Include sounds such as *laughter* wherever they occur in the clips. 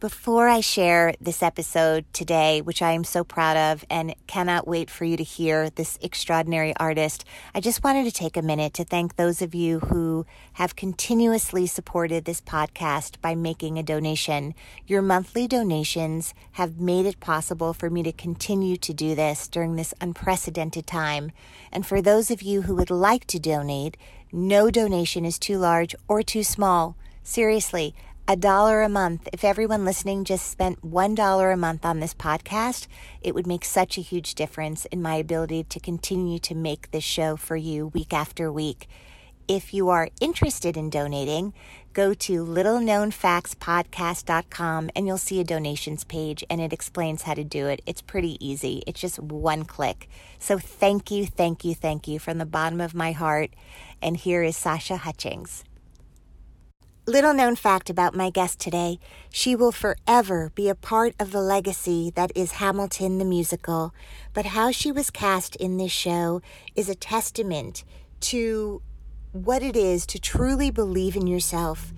Before I share this episode today, which I am so proud of and cannot wait for you to hear this extraordinary artist, I just wanted to take a minute to thank those of you who have continuously supported this podcast by making a donation. Your monthly donations have made it possible for me to continue to do this during this unprecedented time. And for those of you who would like to donate, no donation is too large or too small. Seriously, a dollar a month. If everyone listening just spent $1 a month on this podcast, it would make such a huge difference in my ability to continue to make this show for you week after week. If you are interested in donating, go to littleknownfactspodcast.com and you'll see a donations page and it explains how to do it. It's pretty easy. It's just one click. So thank you, thank you, thank you from the bottom of my heart. And here is Sasha Hutchings. Little known fact about my guest today she will forever be a part of the legacy that is Hamilton the musical. But how she was cast in this show is a testament to what it is to truly believe in yourself,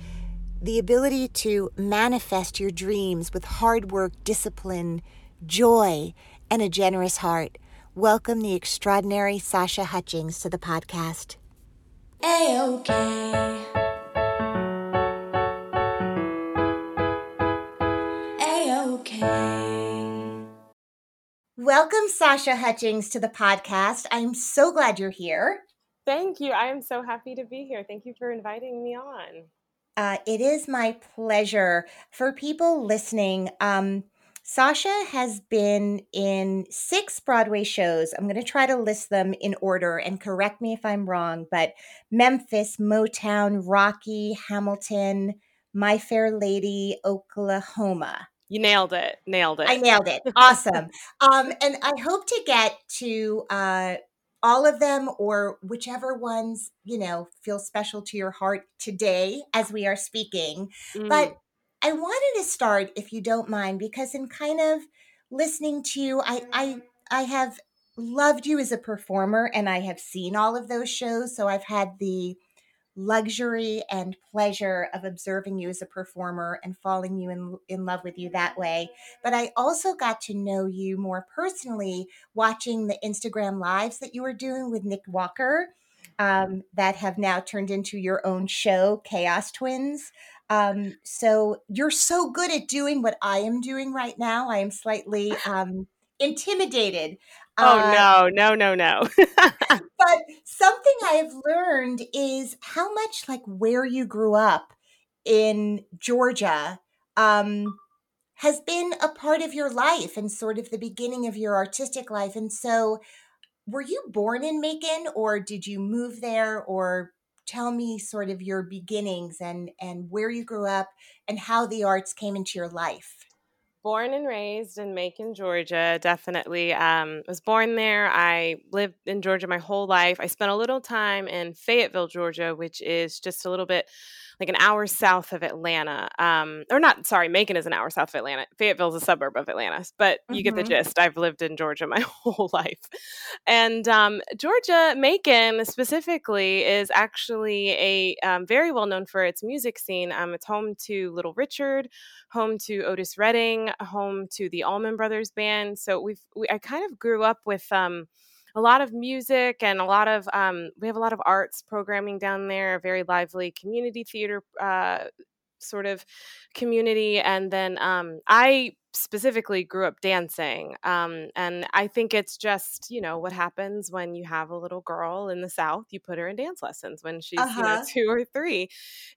the ability to manifest your dreams with hard work, discipline, joy, and a generous heart. Welcome the extraordinary Sasha Hutchings to the podcast. A-OK. Welcome, Sasha Hutchings, to the podcast. I'm so glad you're here. Thank you. I am so happy to be here. Thank you for inviting me on. Uh, it is my pleasure. For people listening, um, Sasha has been in six Broadway shows. I'm going to try to list them in order and correct me if I'm wrong, but Memphis, Motown, Rocky, Hamilton, My Fair Lady, Oklahoma. You nailed it. Nailed it. I *laughs* nailed it. Awesome. um, and I hope to get to uh, all of them or whichever ones, you know, feel special to your heart today as we are speaking. Mm. But I wanted to start, if you don't mind, because in kind of listening to you, I, I, I have loved you as a performer and I have seen all of those shows. So I've had the luxury and pleasure of observing you as a performer and falling you in, in love with you that way. But I also got to know you more personally watching the Instagram lives that you were doing with Nick Walker um, that have now turned into your own show, Chaos Twins. Um, so you're so good at doing what I am doing right now. I am slightly *laughs* um, intimidated Oh uh, no, no, no, no. *laughs* but something I have learned is how much like where you grew up in Georgia um, has been a part of your life and sort of the beginning of your artistic life. And so, were you born in Macon, or did you move there, or tell me sort of your beginnings and and where you grew up and how the arts came into your life? Born and raised in Macon, Georgia. Definitely um, was born there. I lived in Georgia my whole life. I spent a little time in Fayetteville, Georgia, which is just a little bit like an hour south of Atlanta. Um, or not, sorry, Macon is an hour south of Atlanta. Fayetteville is a suburb of Atlanta, but you mm-hmm. get the mm-hmm. gist. I've lived in Georgia my *laughs* whole life. And um, Georgia, Macon specifically, is actually a um, very well known for its music scene. Um, it's home to Little Richard, home to Otis Redding, home to the Allman Brothers Band. So we've, we, I kind of grew up with, um, a lot of music and a lot of um, we have a lot of arts programming down there a very lively community theater uh, sort of community. And then um, I specifically grew up dancing. Um, and I think it's just, you know, what happens when you have a little girl in the South, you put her in dance lessons when she's, uh-huh. you know, uh-huh. two or three.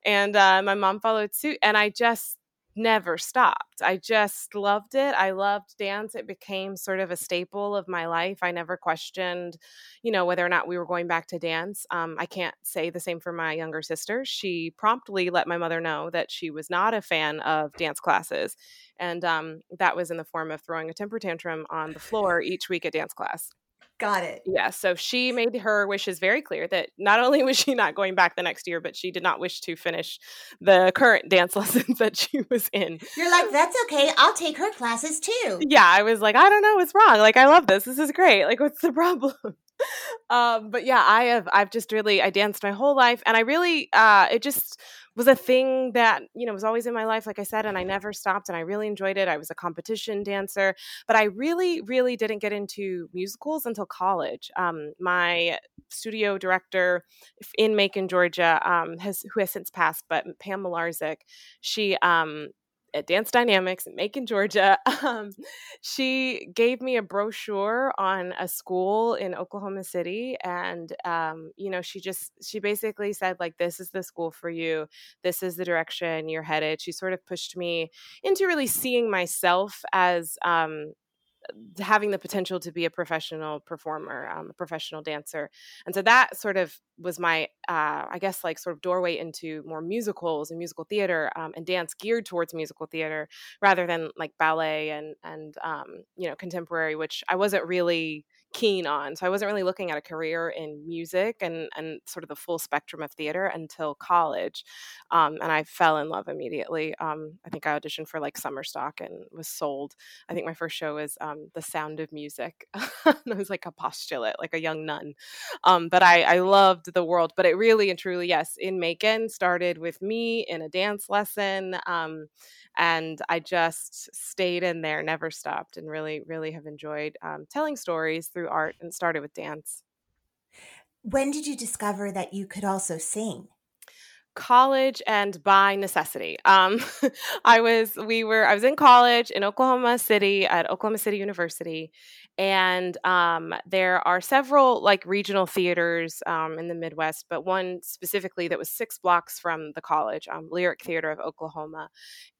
And uh, my mom followed suit. And I just, never stopped. I just loved it. I loved dance. It became sort of a staple of my life. I never questioned, you know, whether or not we were going back to dance. Um, I can't say the same for my younger sister. She promptly let my mother know that she was not a fan of dance classes. And um, that was in the form of throwing a temper tantrum on the floor each week at dance class. Got it. Yeah. So she made her wishes very clear that not only was she not going back the next year, but she did not wish to finish the current dance *laughs* lessons that she was in. You're like, that's okay. I'll take her classes too. Yeah. I was like, I don't know what's wrong. Like, I love this. This is great. Like, what's the problem? *laughs* um, but yeah, I have, I've just really, I danced my whole life and I really, uh, it just, was a thing that you know was always in my life like i said and i never stopped and i really enjoyed it. I was a competition dancer but i really really didn't get into musicals until college. Um, my studio director in macon georgia um, has who has since passed but pam malarzik she um, at Dance Dynamics in Macon, Georgia. *laughs* Um, she gave me a brochure on a school in Oklahoma City, and um, you know, she just she basically said like, "This is the school for you. This is the direction you're headed." She sort of pushed me into really seeing myself as um, having the potential to be a professional performer, um, a professional dancer. And so that sort of was my, uh, I guess, like sort of doorway into more musicals and musical theater um, and dance geared towards musical theater rather than like ballet and, and um, you know, contemporary, which I wasn't really keen on. So I wasn't really looking at a career in music and and sort of the full spectrum of theater until college, um, and I fell in love immediately. Um, I think I auditioned for like summer stock and was sold. I think my first show was um, The Sound of Music. *laughs* I was like a postulate, like a young nun, um, but I I loved the world. But it really and truly, yes, in Macon started with me in a dance lesson um, and I just stayed in there, never stopped, and really, really have enjoyed um, telling stories through art and started with dance. When did you discover that you could also sing? college and by necessity. Um, *laughs* I was we were I was in college in Oklahoma City at Oklahoma City University, and um, there are several like regional theaters um, in the Midwest, but one specifically that was six blocks from the college, um, Lyric Theater of Oklahoma,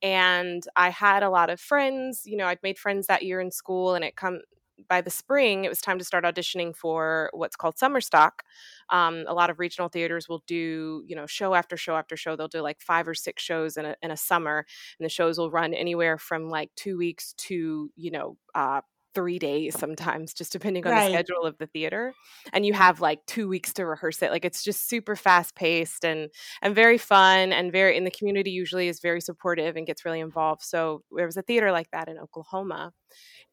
and I had a lot of friends. You know, I'd made friends that year in school, and it come by the spring, it was time to start auditioning for what's called summer stock. Um, a lot of regional theaters will do, you know, show after show after show. They'll do like five or six shows in a, in a summer, and the shows will run anywhere from like two weeks to, you know, uh, three days sometimes, just depending on right. the schedule of the theater. And you have like two weeks to rehearse it. Like it's just super fast paced and and very fun and very and the community usually is very supportive and gets really involved. So there was a theater like that in Oklahoma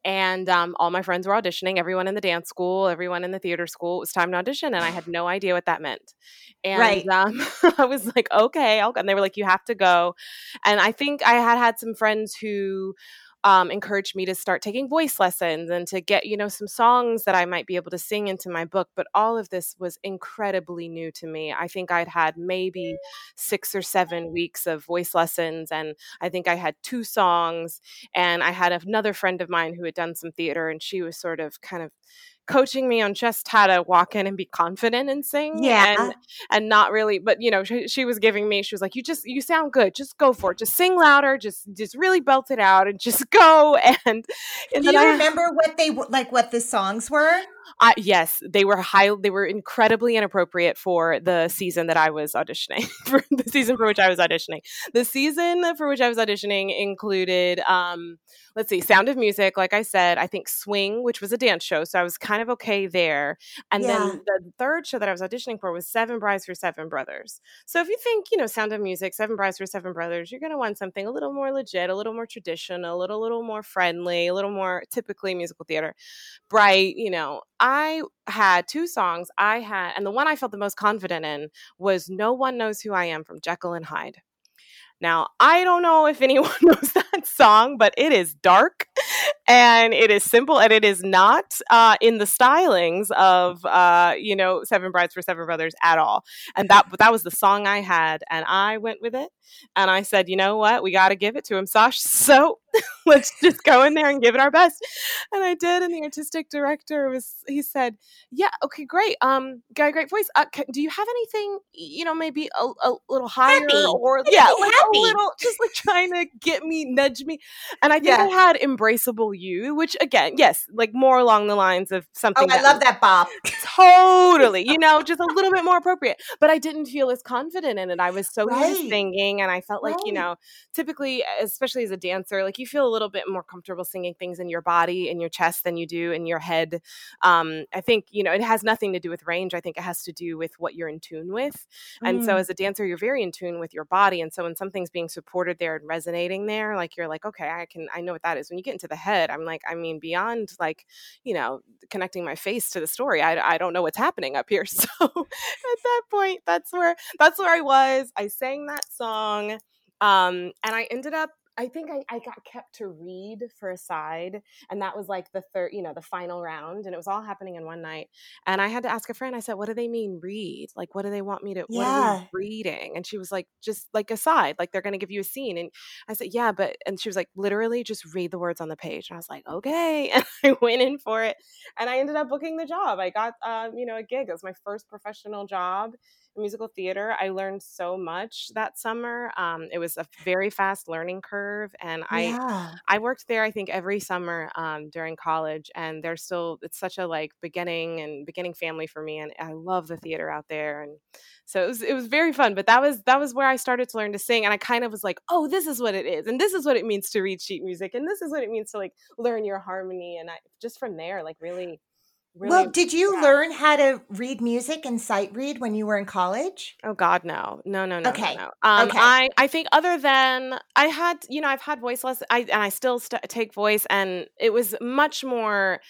and um, all my friends were auditioning everyone in the dance school everyone in the theater school it was time to audition and i had *sighs* no idea what that meant and right. um, *laughs* i was like okay I'll go. and they were like you have to go and i think i had had some friends who um, encouraged me to start taking voice lessons and to get you know some songs that i might be able to sing into my book but all of this was incredibly new to me. I think i'd had maybe six or seven weeks of voice lessons and i think i had two songs and i had another friend of mine who had done some theater and she was sort of kind of coaching me on just how to walk in and be confident and sing yeah. and and not really but you know she, she was giving me she was like you just you sound good just go for it just sing louder just just really belt it out and just *laughs* go. And, and do you I, remember what they like what the songs were uh, yes, they were high. They were incredibly inappropriate for the season that I was auditioning *laughs* for the season for which I was auditioning. The season for which I was auditioning included, um, let's see, Sound of Music. Like I said, I think Swing, which was a dance show, so I was kind of okay there. And yeah. then the third show that I was auditioning for was Seven Brides for Seven Brothers. So if you think, you know, Sound of Music, Seven Brides for Seven Brothers, you're going to want something a little more legit, a little more traditional, a little, little more friendly, a little more typically musical theater, bright. You know, I had two songs. I had, and the one I felt the most confident in was No One Knows Who I Am from Jekyll and Hyde. Now, I don't know if *laughs* anyone knows that song, but it is dark and it is simple and it is not uh, in the stylings of uh, you know Seven Brides for Seven Brothers at all. And that that was the song I had, and I went with it. And I said, you know what, we got to give it to him, Sash. *laughs* So *laughs* let's just go in there and give it our best. And I did. And the artistic director was, he said, yeah, okay, great. Um, got a great voice. Uh, can, do you have anything, you know, maybe a, a little higher Happy. or *laughs* yeah, like happy. a little, just like trying to get me, nudge me. And I think Yeah. I had embraceable you, which again, yes, like more along the lines of something. Oh. I love that bob *laughs* Totally, you know, just a little bit more appropriate. But I didn't feel as confident in it. I was so used to Right. singing, and I felt like, you know, typically, especially as a dancer, like you feel a little bit more comfortable singing things in your body, in your chest, than you do in your head. Um, I think, you know, it has nothing to do with range. I think it has to do with what you're in tune with. And so, Mm. as a dancer, you're very in tune with your body. And so, when something's being supported there and resonating there, like you're like, okay, I can, I know what that is. When you get into the head, I'm like, I mean, beyond like, you know, connecting my face to the story, I, I don't know what's happening up here. *laughs* So, at that point, that's where that's where I was. I sang that song, um, and I ended up. I think I, I got kept to read for a side, and that was like the third, you know, the final round, and it was all happening in one night. And I had to ask a friend. I said, "What do they mean read? Like, what do they want me to? What are Yeah. we reading?" And she was like, "Just like a side, like they're going to give you a scene." And I said, "Yeah, but," and she was like, "Literally, just read the words on the page." And I was like, "Okay," *laughs* and I went in for it, and I ended up booking the job. I got, um, you know, a gig. It was my first professional job musical theater. I learned so much that summer. Um, it was a very fast learning curve, and I yeah. I worked there, I think, every summer um, during college, and there's still it's such a like beginning and beginning family for me, and I love the theater out there, and so it was it was very fun. But that was that was where I started to learn to sing, and I kind of was like, oh, this is what it is, and this is what it means to read sheet music, and this is what it means to like learn your harmony, and I just from there, like really, really. well, did you yeah. learn how to read music and sight read when you were in college? Oh God, no, no, no, no, Okay. no, no. Um, Okay. I, I think other than I had, you know, I've had voice lessons, I and I still st- take voice, and it was much more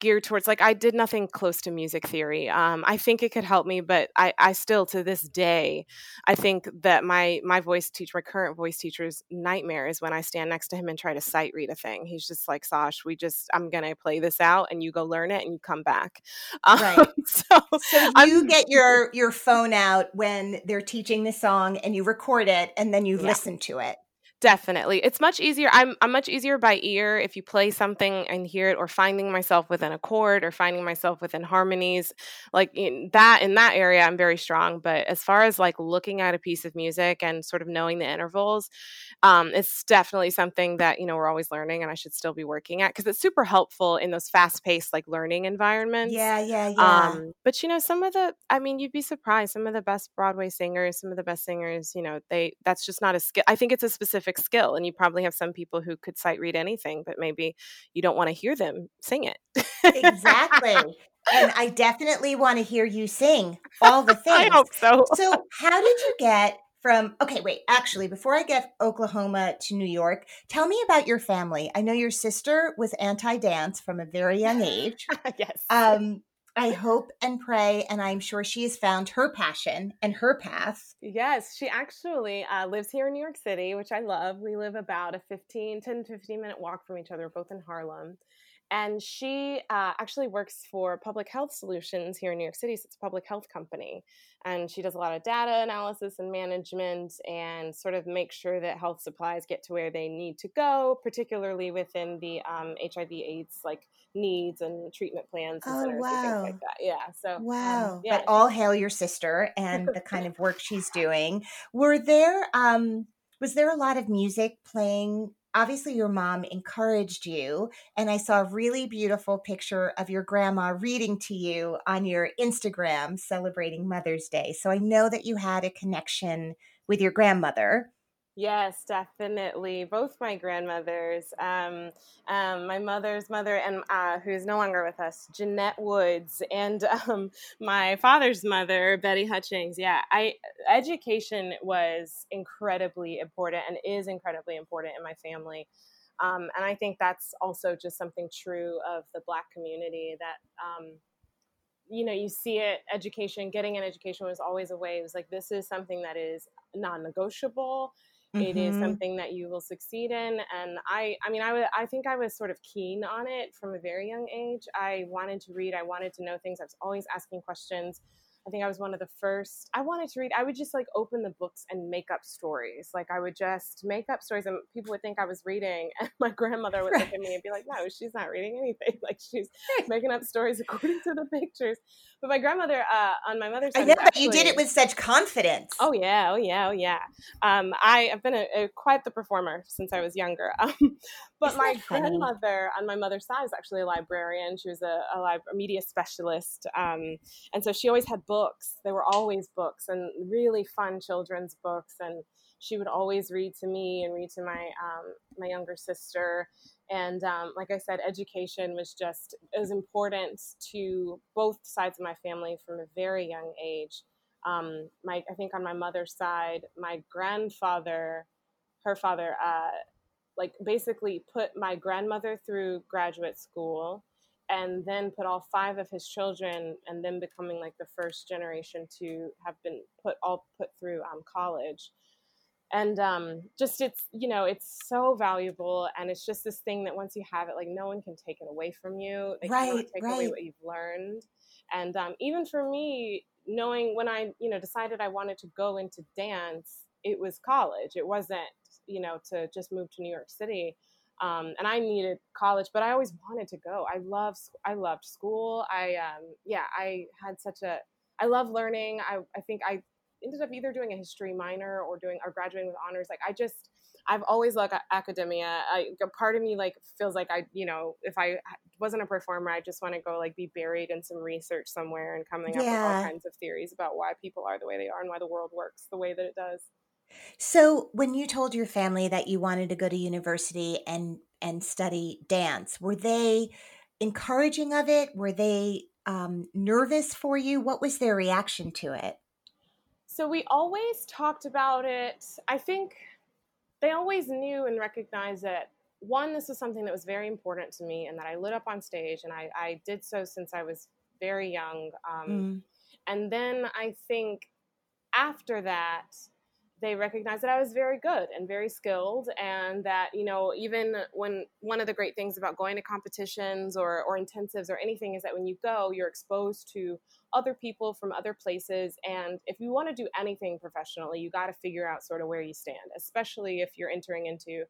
geared towards like I did nothing close to music theory. Um, I think it could help me, but I, I still to this day, I think that my my voice teacher, my current voice teacher's nightmare is when I stand next to him and try to sight read a thing. He's just like, Sash, we just I'm gonna play this out, and you go learn it, and you come back. *laughs* Um, Right. so So I'm- you get *laughs* your your phone out when they're teaching the song and you record it and then you Yeah. listen to it. Definitely. It's much easier. I'm I'm much easier by ear if you play something and hear it or finding myself within a chord or finding myself within harmonies. Like in that in that area I'm very strong, but as far as like looking at a piece of music and sort of knowing the intervals, um it's definitely something that, you know, we're always learning and I should still be working at because it's super helpful in those fast-paced like learning environments. Yeah, yeah, yeah. Um, but you know, some of the, I mean, you'd be surprised. Some of the best Broadway singers, some of the best singers, you know, they, that's just not a skill. I think it's a specific skill. And you probably have some people who could sight read anything, but maybe you don't want to hear them sing it. exactly. And I *laughs* definitely want to hear you sing all the things. I hope so. So, how did you get from okay, wait, actually, before I get Oklahoma to New York, tell me about your family. I know your sister was anti-dance from a very young *laughs* age. yes. Um I hope and pray, and I'm sure she has found her passion and her path. Yes, she actually uh, lives here in New York City, which I love. We live about a 15, 10, 15 minute walk from each other, both in Harlem. And she uh, actually works for Public Health Solutions here in New York City. So it's a public health company. And she does a lot of data analysis and management and sort of make sure that health supplies get to where they need to go, particularly within the um, HIV AIDS like needs and treatment plans and Oh, centers and things like that. Yeah. So um, Wow. yeah, But all hail your sister and the kind of work she's doing. Were there um was there a lot of music playing? Obviously your mom encouraged you and I saw a really beautiful picture of your grandma reading to you on your Instagram celebrating Mother's Day. So I know that you had a connection with your grandmother. Yes, definitely. Both my grandmothers, um, um, my mother's mother, and uh, who is no longer with us, Jeanette Woods, and *laughs* um, my father's mother, Betty Hutchings. Yeah, I education was incredibly important and is incredibly important in my family. Um, and I think that's also just something true of the Black community that um, you know you see it education getting an education was always a way it was like this is something that is non-negotiable It is Mhm. something that you will succeed in, and I, I mean, I think I was sort of keen on it from a very young age. I wanted to read. I wanted to know things. I was always asking questions. I think I was one of the first. I wanted to read. I would just like open the books and make up stories. Like I would just make up stories, and people would think I was reading. And my grandmother would look at me and be like, "No, she's not reading anything. *laughs* Like she's *laughs* making up stories according to the pictures." But my grandmother, uh, on my mother's I side, know, was but you did it with such confidence. Oh yeah, oh yeah, oh yeah. Um, I have been a, a, quite the performer since I was younger. *laughs* Um, but Isn't my grandmother on my mother's side is actually a librarian. She was a, a, lib- a media specialist, um, and so she always had books. There were always books and really fun children's books, and she would always read to me and read to my um, my younger sister. And um, like I said, education was just as important to both sides of my family from a very young age um, my I think on my mother's side, my grandfather, her father, uh, like basically put my grandmother through graduate school, and then put all five of his children, and then becoming like the first generation to have been put all put through um, college. And um, just it's you know it's so valuable, and it's just this thing that once you have it, like no one can take it away from you. They Right, take away what you've learned. And um, even for me, knowing when I, you know, decided I wanted to go into dance, it was college. It wasn't, you know, to just move to New York City. Um, and I needed college, but I always wanted to go. I love, I loved school. I, um, yeah, I had such a, I love learning. I, I think I ended up either doing a history minor or doing, or graduating with honors. Like I just, I've always loved academia. I, a part of me like feels like I, you know, if I wasn't a performer, I just want to go like be buried in some research somewhere and coming up with all kinds of theories about why people are the way they are and why the world works the way that it does. So, when you told your family that you wanted to go to university and and study dance, were they encouraging of it? Were they um, nervous for you? What was their reaction to it? So we always talked about it. I think they always knew and recognized that one, this was something that was very important to me and that I lit up on stage and I, I did so since I was very young. Um, Mm. And then I think after that, they recognized that I was very good and very skilled, and that you know even when one of the great things about going to competitions or or intensives or anything is that when you go, you're exposed to other people from other places, and if you want to do anything professionally, you got to figure out sort of where you stand, especially if you're entering into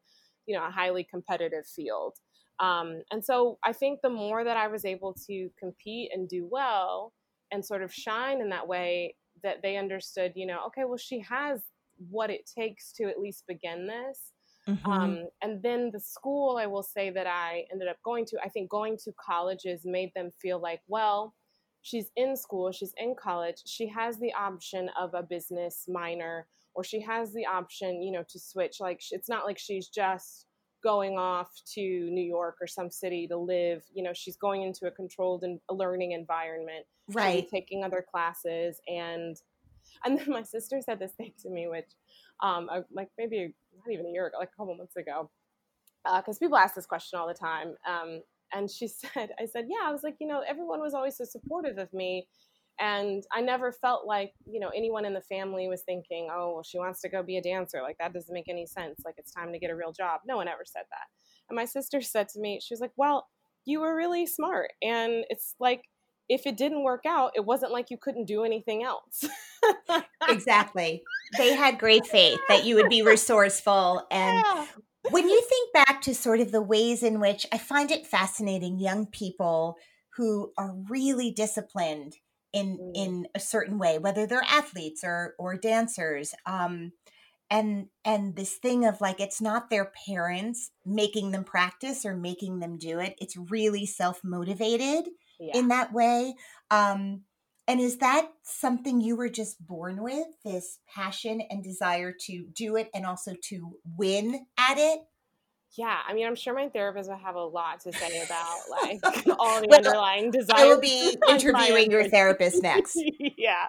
you know a highly competitive field. Um, and so I think the more that I was able to compete and do well and sort of shine in that way, that they understood, you know, okay, well, she has what it takes to at least begin this. Mhm. Um, and then the school, I will say that I ended up going to, I think going to colleges made them feel like, well, she's in school, she's in college, she has the option of a business minor, or she has the option, you know, to switch. Like, it's not like she's just going off to New York or some city to live. You know, she's going into a controlled and learning environment right. taking other classes and and then my sister said this thing to me which um uh, like maybe not even a year ago like a couple months ago because people ask this question all the time um and she *laughs* said i said yeah i was like you know everyone was always so supportive of me and i never felt like you know anyone in the family was thinking oh well she wants to go be a dancer like that doesn't make any sense like it's time to get a real job no one ever said that and my sister *laughs* said to me she was like well you were really smart and it's like if it didn't work out, it wasn't like you couldn't do anything else. *laughs* exactly. They had great faith that you would be resourceful and Yeah. When you think back to sort of the ways in which I find it fascinating young people who are really disciplined in Mm. in a certain way whether they're athletes or or dancers um and and this thing of like it's not their parents making them practice or making them do it it's really self-motivated Yeah. in that way um and is that something you were just born with this passion and desire to do it and also to win at it yeah. I mean, I'm sure my therapist would have a lot to say about *laughs* like all the Well, underlying desires. i will be *laughs* interviewing your therapist next *laughs* yeah.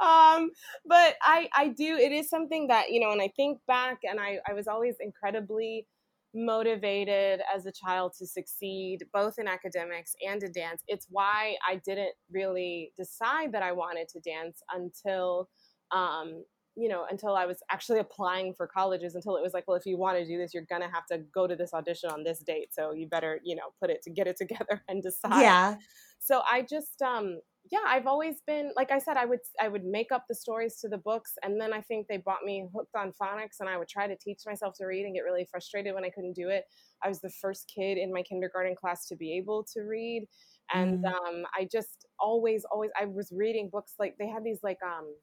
Um, but I I do it is something that, you know, and I think back and I, I was always incredibly motivated as a child to succeed both in academics and in dance. It's why I didn't really decide that I wanted to dance until um you know, until I was actually applying for colleges, until it was like, well, if you want to do this, you're gonna have to go to this audition on this date. So you better, you know, put it to get it together *laughs* and decide. Yeah. So I just, um, yeah, I've always been like I said, I would I would make up the stories to the books, and then I think they bought me hooked on phonics, and I would try to teach myself to read and get really frustrated when I couldn't do it. I was the first kid in my kindergarten class to be able to read, and Mm. um, I just always always I was reading books like they had these like um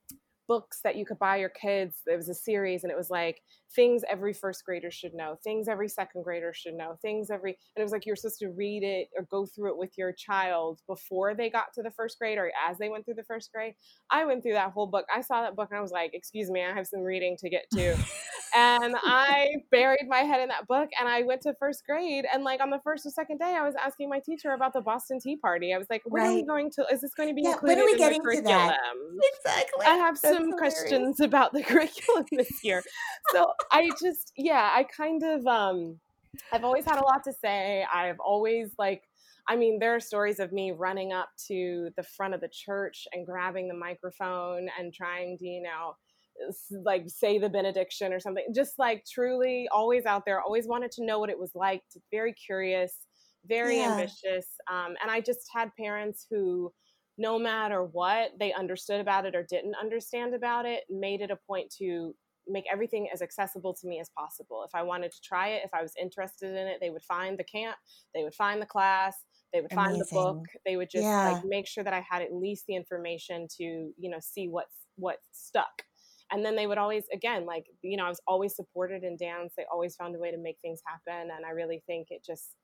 books that you could buy your kids. It was a series, and it was like things every first grader should know, things every second grader should know, things every, and it was like you're supposed to read it or go through it with your child before they got to the first grade or as they went through the first grade. I went through that whole book. I saw that book and I was like, excuse me, I have some reading to get to. *laughs* and I buried my head in that book and I went to first grade. And like on the first or second day, I was asking my teacher about the Boston Tea Party. I was like, when are we Right. going to, is this going to be Yeah, when included are we in the getting to that? Exactly. I have That's some questions about the *laughs* curriculum this *laughs* year. So I just, yeah, I kind of, um, I've always had a lot to say. I've always like, I mean, there are stories of me running up to the front of the church and grabbing the microphone and trying to, you know, like say the benediction or something. Just like truly always out there, always wanted to know what it was like, very curious, very Yeah. ambitious. Um, and I just had parents who, no matter what they understood about it or didn't understand about it, made it a point to make everything as accessible to me as possible. If I wanted to try it, if I was interested in it, they would find the camp, they would find the class, they would find the book, they would just Yeah. like make sure that I had at least the information to, you know, see what's what stuck. And then they would always again like, you know, I was always supported in dance. They always found a way to make things happen and I really think it just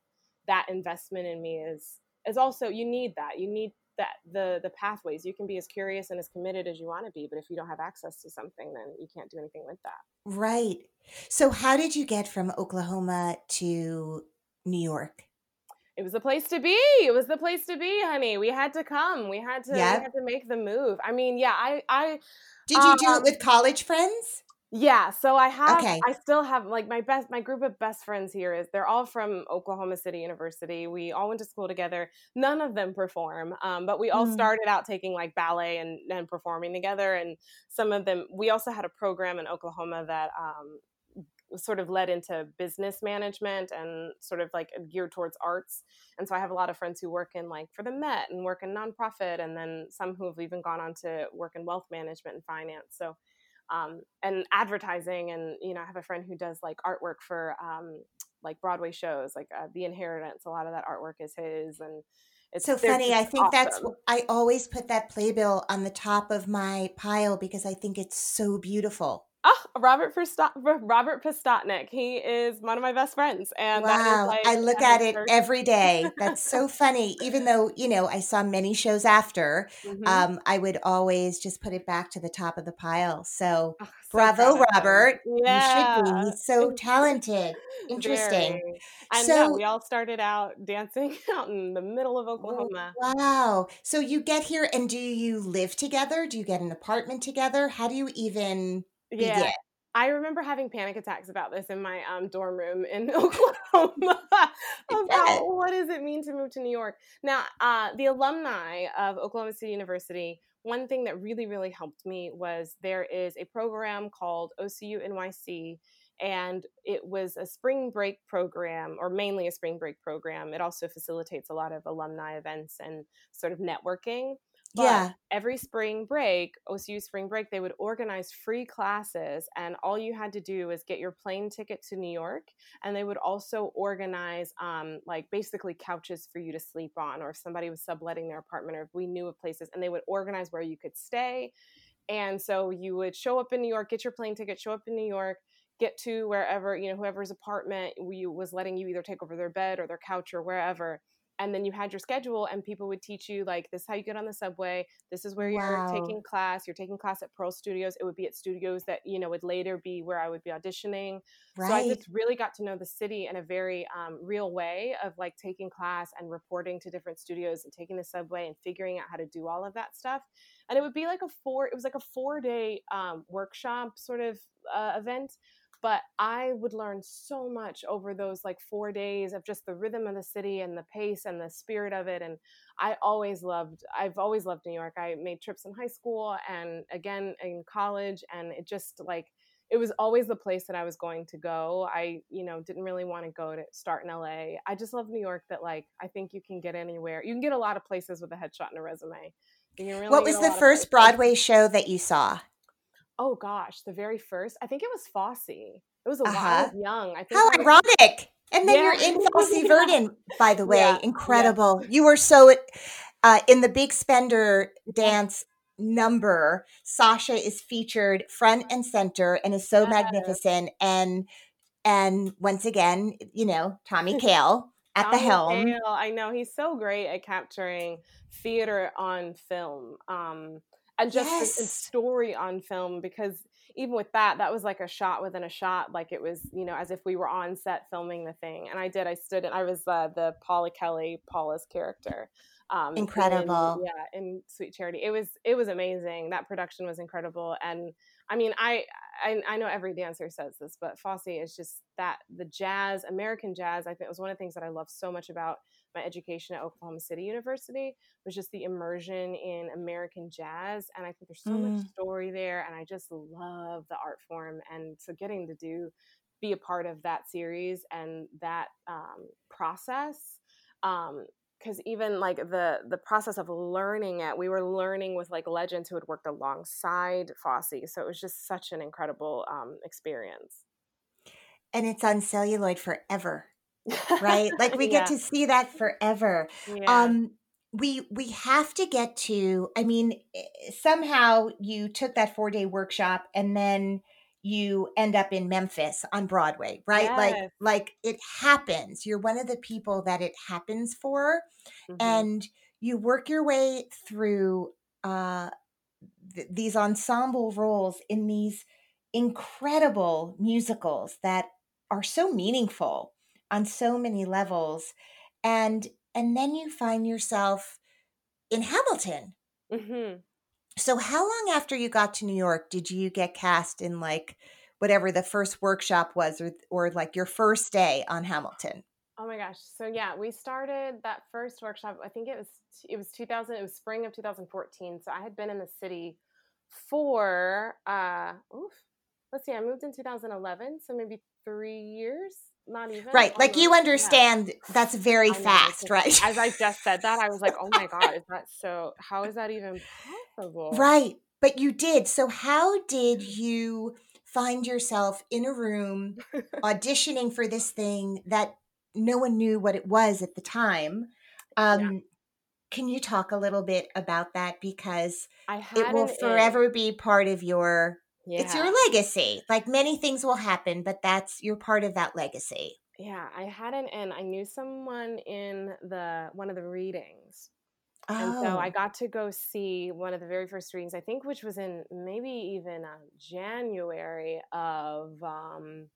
that investment in me is is also you need that. You need that the the pathways. You can be as curious and as committed as you want to be, but if you don't have access to something, then you can't do anything with that. Right. So, how did you get from Oklahoma to New York? It was the place to be. It was the place to be, honey. We had to come. We had to. Yeah. We had to make the move. I mean, yeah. I. I. Did you do Um, it with college friends? Yeah. So I have. Okay. I still have like my best. My group of best friends here is they're all from Oklahoma City University. We all went to school together. None of them perform, um, but we all Mm. started out taking like ballet and and performing together. And some of them. We also had a program in Oklahoma that. Um, sort of led into business management and sort of like geared towards arts. And so I have a lot of friends who work in like for the Met and work in nonprofit, and then some who have even gone on to work in wealth management and finance. So, um, and advertising, and you know, I have a friend who does like artwork for um, like Broadway shows, like uh, The Inheritance. A lot of that artwork is his, and it's So funny. I think that's awesome. wh- I always put that playbill on the top of my pile because I think it's so beautiful. Oh, Robert Pistot- Robert Pistotnik. He is one of my best friends, and that is wow. like I look at it very- every day. That's so *laughs* funny. Even though, you know, I saw many shows after, Mhm. um, I would always just put it back to the top of the pile. So Oh, so bravo, proud of him. Robert. You should Yeah. be. He's so talented. *laughs* Interesting. Very. Yeah, So- we all started out dancing *laughs* out in the middle of Oh, Oklahoma. Wow. So you get here and do you live together? Do you get an apartment together? How do you even Yeah. begin? I remember having panic attacks about this in my um, dorm room in *laughs* Oklahoma *laughs* about what does it mean to move to New York. Now, uh, the alumni of Oklahoma City University, one thing that really, really helped me was there is a program called OCU NYC, and it was a spring break program, or mainly a spring break program. It also facilitates a lot of alumni events and sort of networking. But Yeah. every spring break, OCU spring break, they would organize free classes, and all you had to do was get your plane ticket to New York, and they would also organize, um, like basically couches for you to sleep on, or if somebody was subletting their apartment, or if we knew of places, and they would organize where you could stay. And so you would show up in New York, get your plane ticket, show up in New York, get to wherever you know whoever's apartment we was letting you either take over their bed or their couch or wherever and then you had your schedule and people would teach you like this is how you get on the subway this is where Wow. you're taking class you're taking class at pearl studios. It would be at studios that you know would later be where i would be auditioning. So i just really got to know the city in a very um, real way of like taking class and reporting to different studios and taking the subway and figuring out how to do all of that stuff. And it would be like a four it was like a four day um, workshop sort of uh, event but I would learn so much over those like four days of just the rhythm of the city and the pace and the spirit of it. And I always loved, I've always loved New York. I made trips in high school and again in college, and it just like, it was always the place that I was going to go. I, you know, didn't really want to go to start in LA. I just love New York that like I think you can get anywhere. You can get a lot of places with a headshot and a resume. Really what was the first Broadway show that you saw? Oh gosh, the very first. I think it was Fosse. It was a uh-huh. while. Young. I think How ironic. And then yeah. you're in Fosse *laughs* Verdon, by the way. Yeah. Incredible. Yeah. You were so uh, in the Big Spender dance number. Sasha is featured front and center and is so magnificent. And and once again, you know, Tommy *laughs* Kail at Tommy the helm. I know he's so great at capturing theater on film. Um, and just yes. the, the story on film because even with that that was like a shot within a shot like it was you know as if we were on set filming the thing and i did i stood and i was uh, the paula kelly paula's character um, incredible in, yeah in sweet charity. It was it was amazing. That production was incredible and i mean I, I i know every dancer says this but fosse is just that the jazz american jazz i think was one of the things that i love so much about my education at Oklahoma City University was just the immersion in American jazz. And I think there's so mm. much story there. And I just love the art form. And so getting to do, be a part of that series and that um, process. Um, because even like the the process of learning it we were learning with like legends who had worked alongside fosse so it was just such an incredible um, experience and it's on celluloid forever right? *laughs* Like we get to see that forever. Yeah. Um we we have to get to I mean eh, somehow you took that 4-day workshop and then you end up in Memphis on Broadway, right? Yes. Like like it happens. You're one of the people that it happens for mm-hmm. and you work your way through uh th- these ensemble roles in these incredible musicals that are so meaningful on so many levels and and then you find yourself in hamilton mm-hmm. So how long after you got to new york did you get cast in like whatever the first workshop was or or like your first day on hamilton? Oh my gosh. So yeah we started that first workshop i think it was it was 2000 it was spring of 2014 so i had been in the city for uh oof, let's see i moved in 2011 so maybe three years not even right like you *laughs* understand that's very know, fast right? as i just said that i was like oh my god is *laughs* that so how is that even possible? Right but you did so how did you find yourself in a room *laughs* auditioning for this thing that no one knew what it was at the time? Um yeah. can you talk a little bit about that? Because it will forever be part of your yeah. It's your legacy. Like many things will happen, but that's you're part of that legacy. Yeah, I had an in. I knew someone in the one of the readings. Oh. And so I oh. got to go see one of the very first readings, I think, which was in maybe even uh, January of um,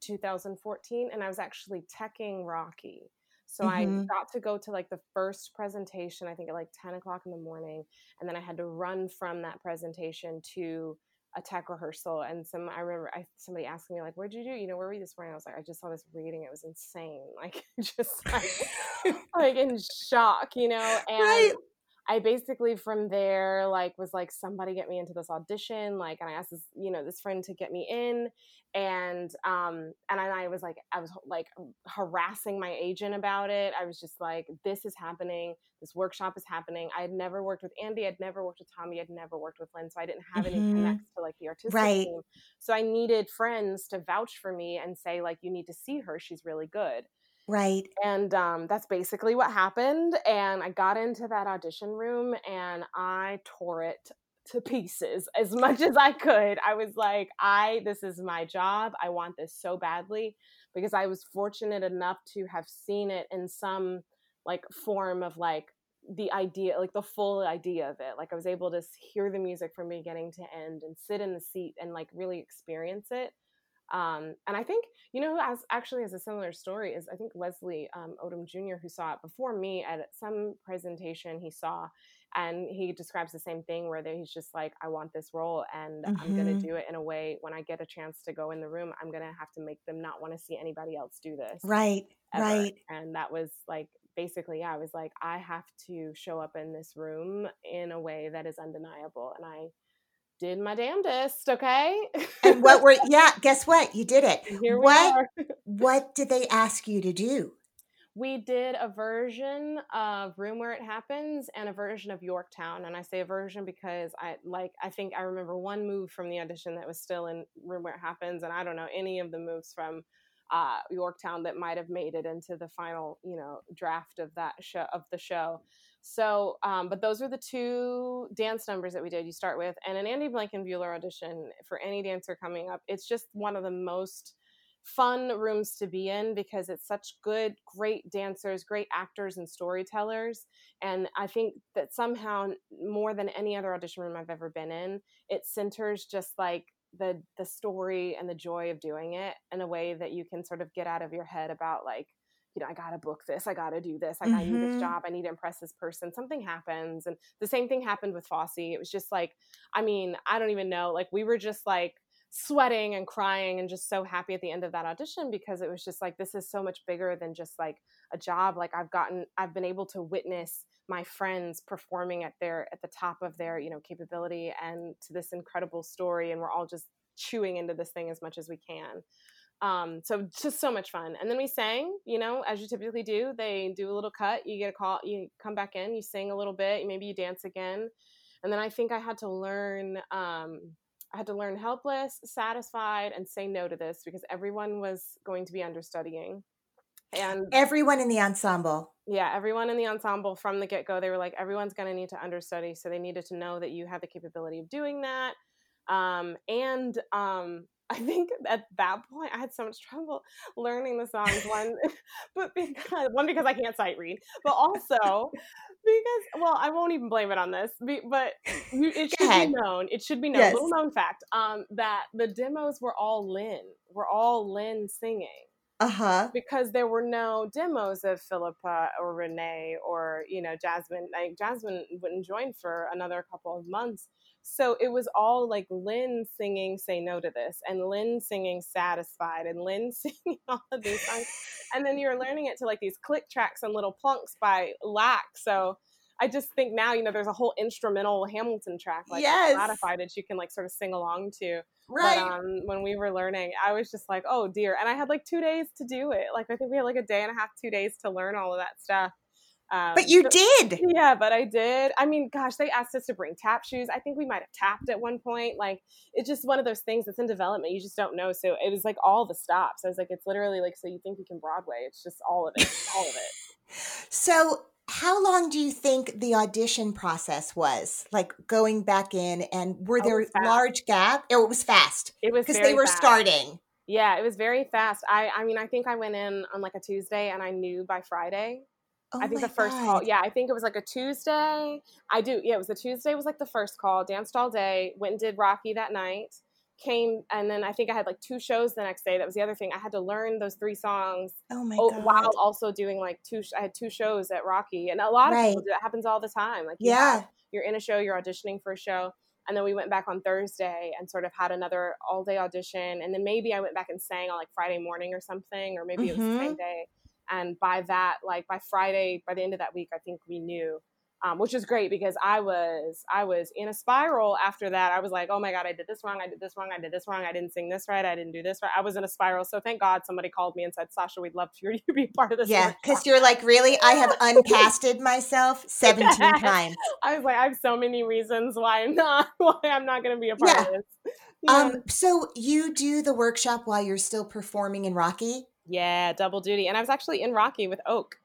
2014. And I was actually teching Rocky. So mm-hmm. I got to go to like the first presentation, I think at like 10 o'clock in the morning. And then I had to run from that presentation to a tech rehearsal and some I remember I, somebody asking me like where'd you do? You know where were you this morning? I was like I just saw this reading. It was insane. *laughs* Like just like *laughs* like in shock you know and right. I basically from there like was like somebody get me into this audition like and I asked this you know this friend to get me in and um and I, was like I was like harassing my agent about it. I was just like this is happening. This workshop is happening. I had never worked with Andy I'd never worked with Tommy I'd never worked with Lin so I didn't have mm-hmm. any connects to like the artistic right. team. So I needed friends to vouch for me and say like you need to see her she's really good Right. And um, that's basically what happened. And I got into that audition room and I tore it to pieces *laughs* as much as I could. I was like, I, this is my job. I want this so badly because I was fortunate enough to have seen it in some like form of like the idea, like the full idea of it. Like I was able to hear the music from beginning to end and sit in the seat and like really experience it Um, and I think you know who has actually has a similar story is I think Leslie um, Odom Jr. who saw it before me at some presentation he saw, and he describes the same thing where he's just like I want this role and mm-hmm. I'm gonna do it in a way when I get a chance to go in the room I'm gonna have to make them not want to see anybody else do this. Right. Ever. Right. And that was like basically yeah, I was like I have to show up in this room in a way that is undeniable and I did my damnedest, okay? and what were *laughs* yeah, guess what? You did it. Here what *laughs* what did they ask you to do? We did a version of Room Where It Happens and a version of Yorktown. And I say a version because I like I think I remember one move from the audition that was still in Room Where It Happens, and I don't know any of the moves from uh, Yorktown that might have made it into the final, you know, draft of that show of the show. So, um, but those were the two dance numbers that we did. You start with, and an Andy Blankenbuehler audition for any dancer coming up. It's just one of the most fun rooms to be in because it's such good, great dancers, great actors, and storytellers. And I think that somehow, more than any other audition room I've ever been in, it centers just like the the story and the joy of doing it in a way that you can sort of get out of your head about like you know, I got to book this, I got to do this, like, mm-hmm. I need this mm-hmm. job, I need to impress this person. Something happens. And the same thing happened with Fosse. It was just like, I mean, I don't even know. Like, we were just like sweating and crying and just so happy at the end of that audition because it was just like, this is so much bigger than just like a job. Like, I've gotten, I've been able to witness my friends performing at their, at the top of their, you know, capability and to this incredible story. And we're all just chewing into this thing as much as we can. Um, so just so much fun. And then we sang, you know, as you typically do. They do a little cut. You get a call. You come back in. You sing a little bit. Maybe you dance again. And then I think I had to learn. Um, I had to learn helpless, satisfied, and say no to this because everyone was going to be understudying. And everyone in the ensemble. Yeah, everyone in the ensemble from the get go, they were like, everyone's going to need to understudy. So they needed to know that you had the capability of doing that. Um, and um, I think at that point I had so much trouble learning the songs. One, *laughs* but because one because I can't sight read, but also because well, I won't even blame it on this. But it should be known. It should be known. Yes. Little known fact um, that the demos were all Lin. Were all Lin singing. Uh huh. Because there were no demos of Phillipa or Renee or you know Jasmine. Like Jasmine wouldn't join for another couple of months so it was all like Lin singing Say No to This and Lin singing Satisfied and Lin *laughs* singing all of these songs. and then you're learning it to like these click tracks and little plunks by Lac. So I just think now, you know, there's a whole instrumental Hamilton track like yes. Spotify that you can like sort of sing along to. Right. But um, when we were learning, I was just like, oh dear. And I had like two days to do it. Like I think we had like a day and a half, two days to learn all of that stuff. Um, but you did. Yeah, but I did. I mean, gosh, they asked us to bring tap shoes. I think we might have tapped at one point. Like, it's just one of those things that's in development. You just don't know. So it was like all the stops. I was like, it's literally like, so you think you can Broadway. It's just all of it. all of it. *laughs* So how long do you think the audition process was like going back in and were oh, there large gaps oh, it was fast it was because they were fast. starting yeah it was very fast i i mean i think i went in on like a tuesday and i knew by friday Oh I think the first God. call, yeah, I think it was like a Tuesday. I do, yeah, it was a Tuesday was like the first call. Danced all day, went and did Rocky that night. Came and then I think I had like two shows the next day. That was the other thing. I had to learn those three songs. Oh my God. While also doing like two, I had two shows at Rocky, and a lot of right. people do that. Happens all the time. Like you yeah, have, you're in a show, you're auditioning for a show, and then we went back on Thursday and sort of had another all day audition, and then maybe I went back and sang on like Friday morning or something, or maybe mm-hmm. it was the same mm-hmm. day and by that like by friday by the end of that week i think we knew um, which was great because i was i was in a spiral after that i was like oh my god i did this wrong i did this wrong i did this wrong i didn't sing this right i didn't do this right i was in a spiral so thank god somebody called me and said sasha we'd love for *laughs* you to be part of this yeah *laughs* because you're like really i have *laughs* uncasted myself 17 times i was like i have so many reasons why i'm not why i'm not going to be a part yeah. of this yeah. um so you do the workshop while you're still performing in rocky yeah, double duty. And I was actually in Rocky with Oak.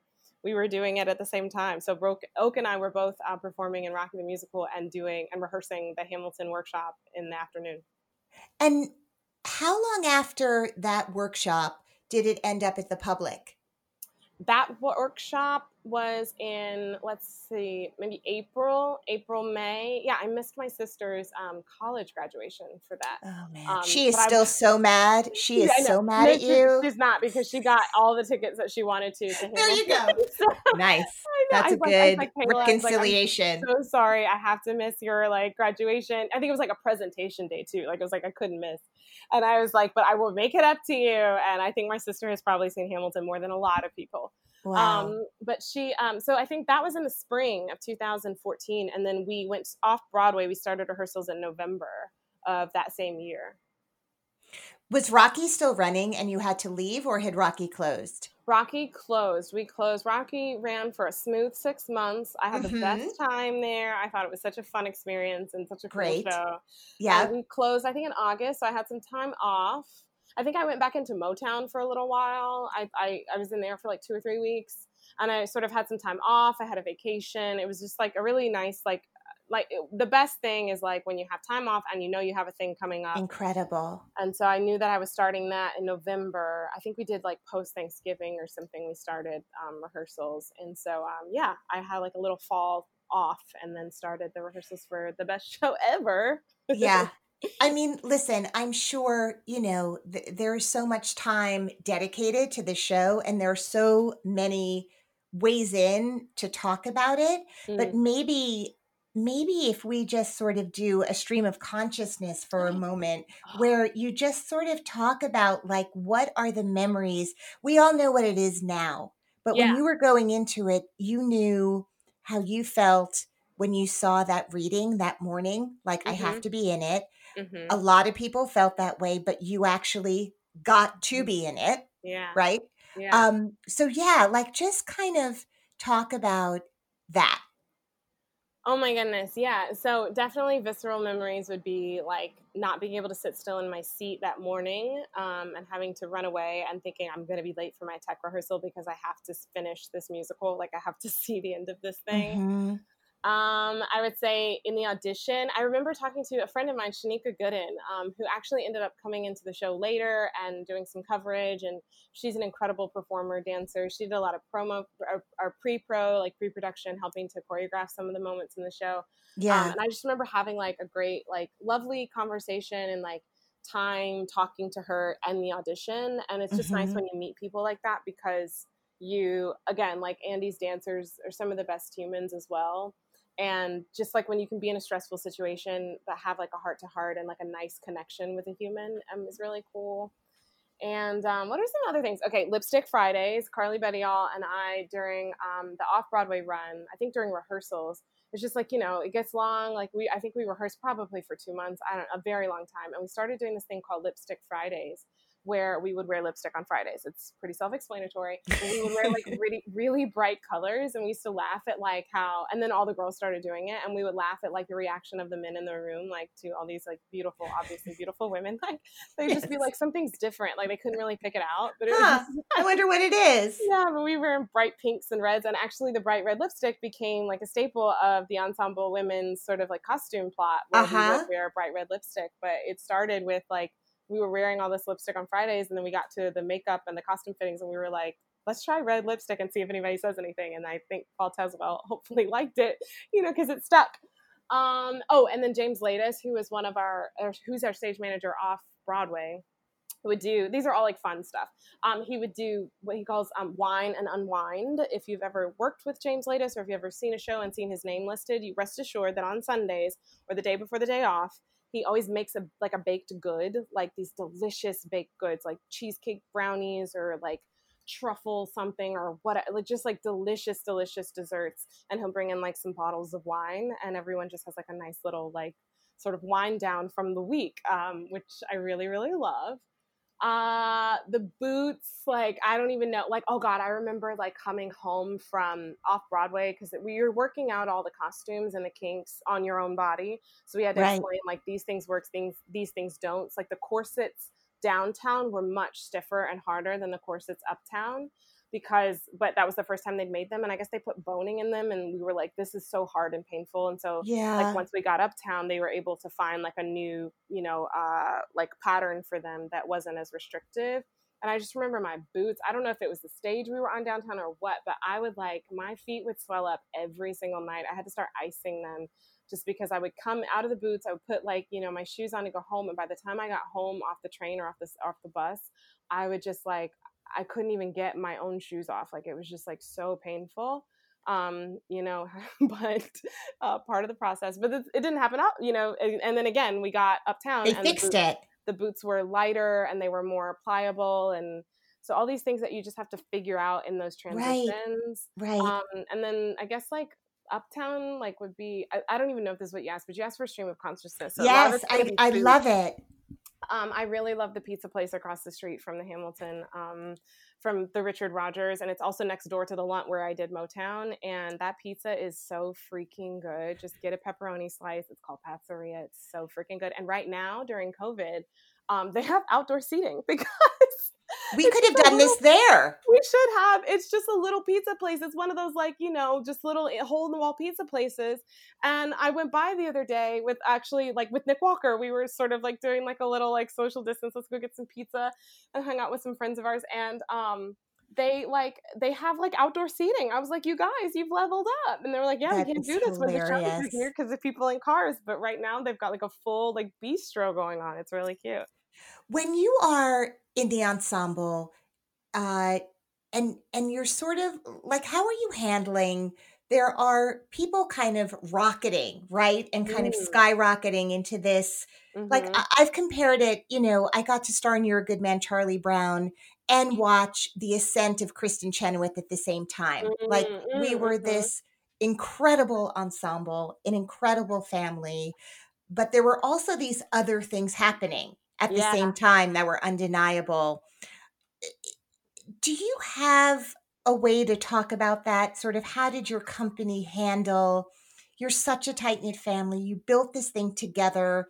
We were doing it at the same time. So Oak and I were both uh, performing in Rocky the musical and doing and rehearsing the Hamilton workshop in the afternoon. And how long after that workshop did it end up at the public? That workshop was in let's see maybe april april may yeah i missed my sister's um, college graduation for that Oh man, Um, she is still was- so mad. She is Yeah, so mad No, at she- you. she's not because she got all the tickets that she wanted to, to There you go. *laughs* So- Nice. That's a was like- I good like, was like, I'm reconciliation. so sorry i have to miss your like graduation i think it was like a presentation day too like it was like i couldn't miss and i was like but i will make it up to you. And i think my sister has probably seen hamilton more than a lot of people. Wow. um, but she um, so i think that was in the spring of 2014 and then we went off broadway. We started rehearsals in november of that same year was Rocky still running and you had to leave, or had Rocky closed? Rocky closed. We closed. Rocky ran for a smooth six months. I had Mhm. the best time there. I thought it was such a fun experience and such a cool Great. show. Yeah. And we closed, I think, in August. So I had some time off. I think I went back into Motown for a little while. I, I, I was in there for like two or three weeks and I sort of had some time off. I had a vacation. It was just like a really nice, like, like the best thing is like when you have time off and you know you have a thing coming up. Incredible. And so I knew that I was starting that in November. I think we did like post Thanksgiving or something. We started um, rehearsals. And so, um, yeah, I had like a little fall off and then started the rehearsals for the best *laughs* show ever. Yeah. *laughs* I mean, listen, I'm sure, you know, th- there is so much time dedicated to the show and there are so many ways in to talk about it. But Mm. maybe, maybe if we just sort of do a stream of consciousness for a moment Oh, where you just sort of talk about like what are the memories we all know what it is now but Yeah. when you were going into it you knew how you felt when you saw that reading that morning like i have Mhm. to be in it Mhm. a lot of people felt that way but you actually got to be in it Yeah. right Yeah. um so yeah like just kind of talk about that Oh my goodness, yeah. So definitely visceral memories would be like not being able to sit still in my seat that morning um, and having to run away and thinking I'm going to be late for my tech rehearsal because I have to finish this musical. Like I have to *laughs* see the end of this thing. Um, I would say in the audition, I remember talking to a friend of mine, Shonica Gooden, um, who actually ended up coming into the show later and doing some coverage. And she's an incredible performer, dancer. She did a lot of promo or, or pre-pro, like pre-production, helping to choreograph some of the moments in the show. yeah Um, and I just remember having like a great, like lovely conversation and like time talking to her and the audition. And it's just nice Mhm. when you meet people like that because you, again, like Andy's dancers are some of the best humans as well. And just like when you can be in a stressful situation, but have like a heart to heart and like a nice connection with a human um, is really cool. And um, what are some other things? Okay, Lipstick Fridays. Carleigh Bettiol and I during um, the off Broadway run. I think during rehearsals, it's just like you know it gets long. Like we, I think we rehearsed probably for two months. I don't, a very long time, and we started doing this thing called Lipstick Fridays, where we would wear lipstick on Fridays. It's pretty self-explanatory. And *laughs* we would wear like really, really bright colors, and we used to laugh at like how. And then all the girls started doing it, and we would laugh at like the reaction of the men in the room, like to all these like beautiful, obviously beautiful women. *laughs* Like they'd just be like something's different. Like they couldn't really pick it out, but it was Huh. just i wonder what it is *laughs* yeah, but we were in bright pinks and reds, and actually, the bright red lipstick became like a staple of the ensemble women's sort of like costume plot where we Uh-huh. would wear bright red lipstick. But it started with like we were wearing all this lipstick on Fridays, and then we got to the makeup and the costume fittings, and we were like, let's try red lipstick and see if anybody says anything. And I think Paul Tazewell *laughs* hopefully liked it, you know, because it stuck. Um, oh, and then James Ladis, who is one of our, or who's our stage manager off Broadway, would do these are all like fun stuff. Um, he would do what he calls um, wine and unwind. If you've ever worked with James Ladis or if you've ever seen a show and seen his name listed, you rest assured that on Sundays or the day before the day off, he always makes a like a baked good, like these delicious baked goods, like cheesecake brownies or like truffle something or what like just like delicious delicious desserts. And he'll bring in like some bottles of wine and everyone just has like a nice little like sort of wind down from the week um, which i really really love uh the boots like i don't even know like oh god i remember like coming home from off broadway because we were working out all the costumes and the kinks on your own body. So we had to Right. explain like these things work things these things don't. It's like the corsets downtown were much stiffer and harder than the corsets uptown because but that was the first time they'd made them and i guess they put boning in them and we were like this is so hard and painful and so yeah like once we got uptown they were able to find like a new you know uh like pattern for them that wasn't as restrictive And I just remember my boots. I don't know if it was the stage we were on downtown or what, but I would like my feet would swell up every single night. I had to start icing them just because I would come out of the boots, I would put like, you know, my shoes on to go home. And by the time I got home off the train or off the, off the bus, I would just like, I couldn't even get my own shoes off. Like it was just like so painful. Um, you know, *laughs* but uh, part of the process, but it, it didn't happen up, you know, and, and, then again, we got uptown. They fixed the it. The boots were lighter and they were more pliable. And so all these things that you just have to figure out in those transitions. Right. right. Um, and then I guess like uptown like would be I, I, don't even know if this is what you asked but you asked for a stream of consciousness so yes i, I love it um, I really love the pizza place across the street from the Hamilton, um, from the Richard Rodgers, and it's also next door to the Lunt where I did Motown. And that pizza is so freaking good. Just get a pepperoni slice. It's called Pizzeria. It's so freaking good. And right now during COVID, um, they have outdoor seating *laughs* because we could have done this there. We should have. It's just a little pizza place. It's one of those like, you know, just little eh, hole in the wall pizza places. And I went by the other day with actually like with Nick Walker. We were sort of like doing like a little like social distance. Let's go get some pizza and hung out with some friends of ours. And um they like they have like outdoor seating. I was like, you guys, you've leveled up, and they were like, yeah, that we can't do this when the traffic are here because of people in cars. But right now they've got like a full like bistro going on. It's really cute. When you are in the ensemble, uh, and and you're sort of like, how are you handling? There are people kind of rocketing, right, and kind mm. of skyrocketing into this. Mm-hmm. Like I- I've compared it, you know, I got to star in "You're a Good Man," Charlie Brown, and watch the ascent of Kristin Chenoweth at the same time. Mm-hmm. Like we mm, were mm-hmm. this incredible ensemble, an incredible family, but there were also these other things happening at the yeah. same time that were undeniable. Do you have a way to talk about that? Sort of how did your company handle? You're such a tight knit family. You built this thing together.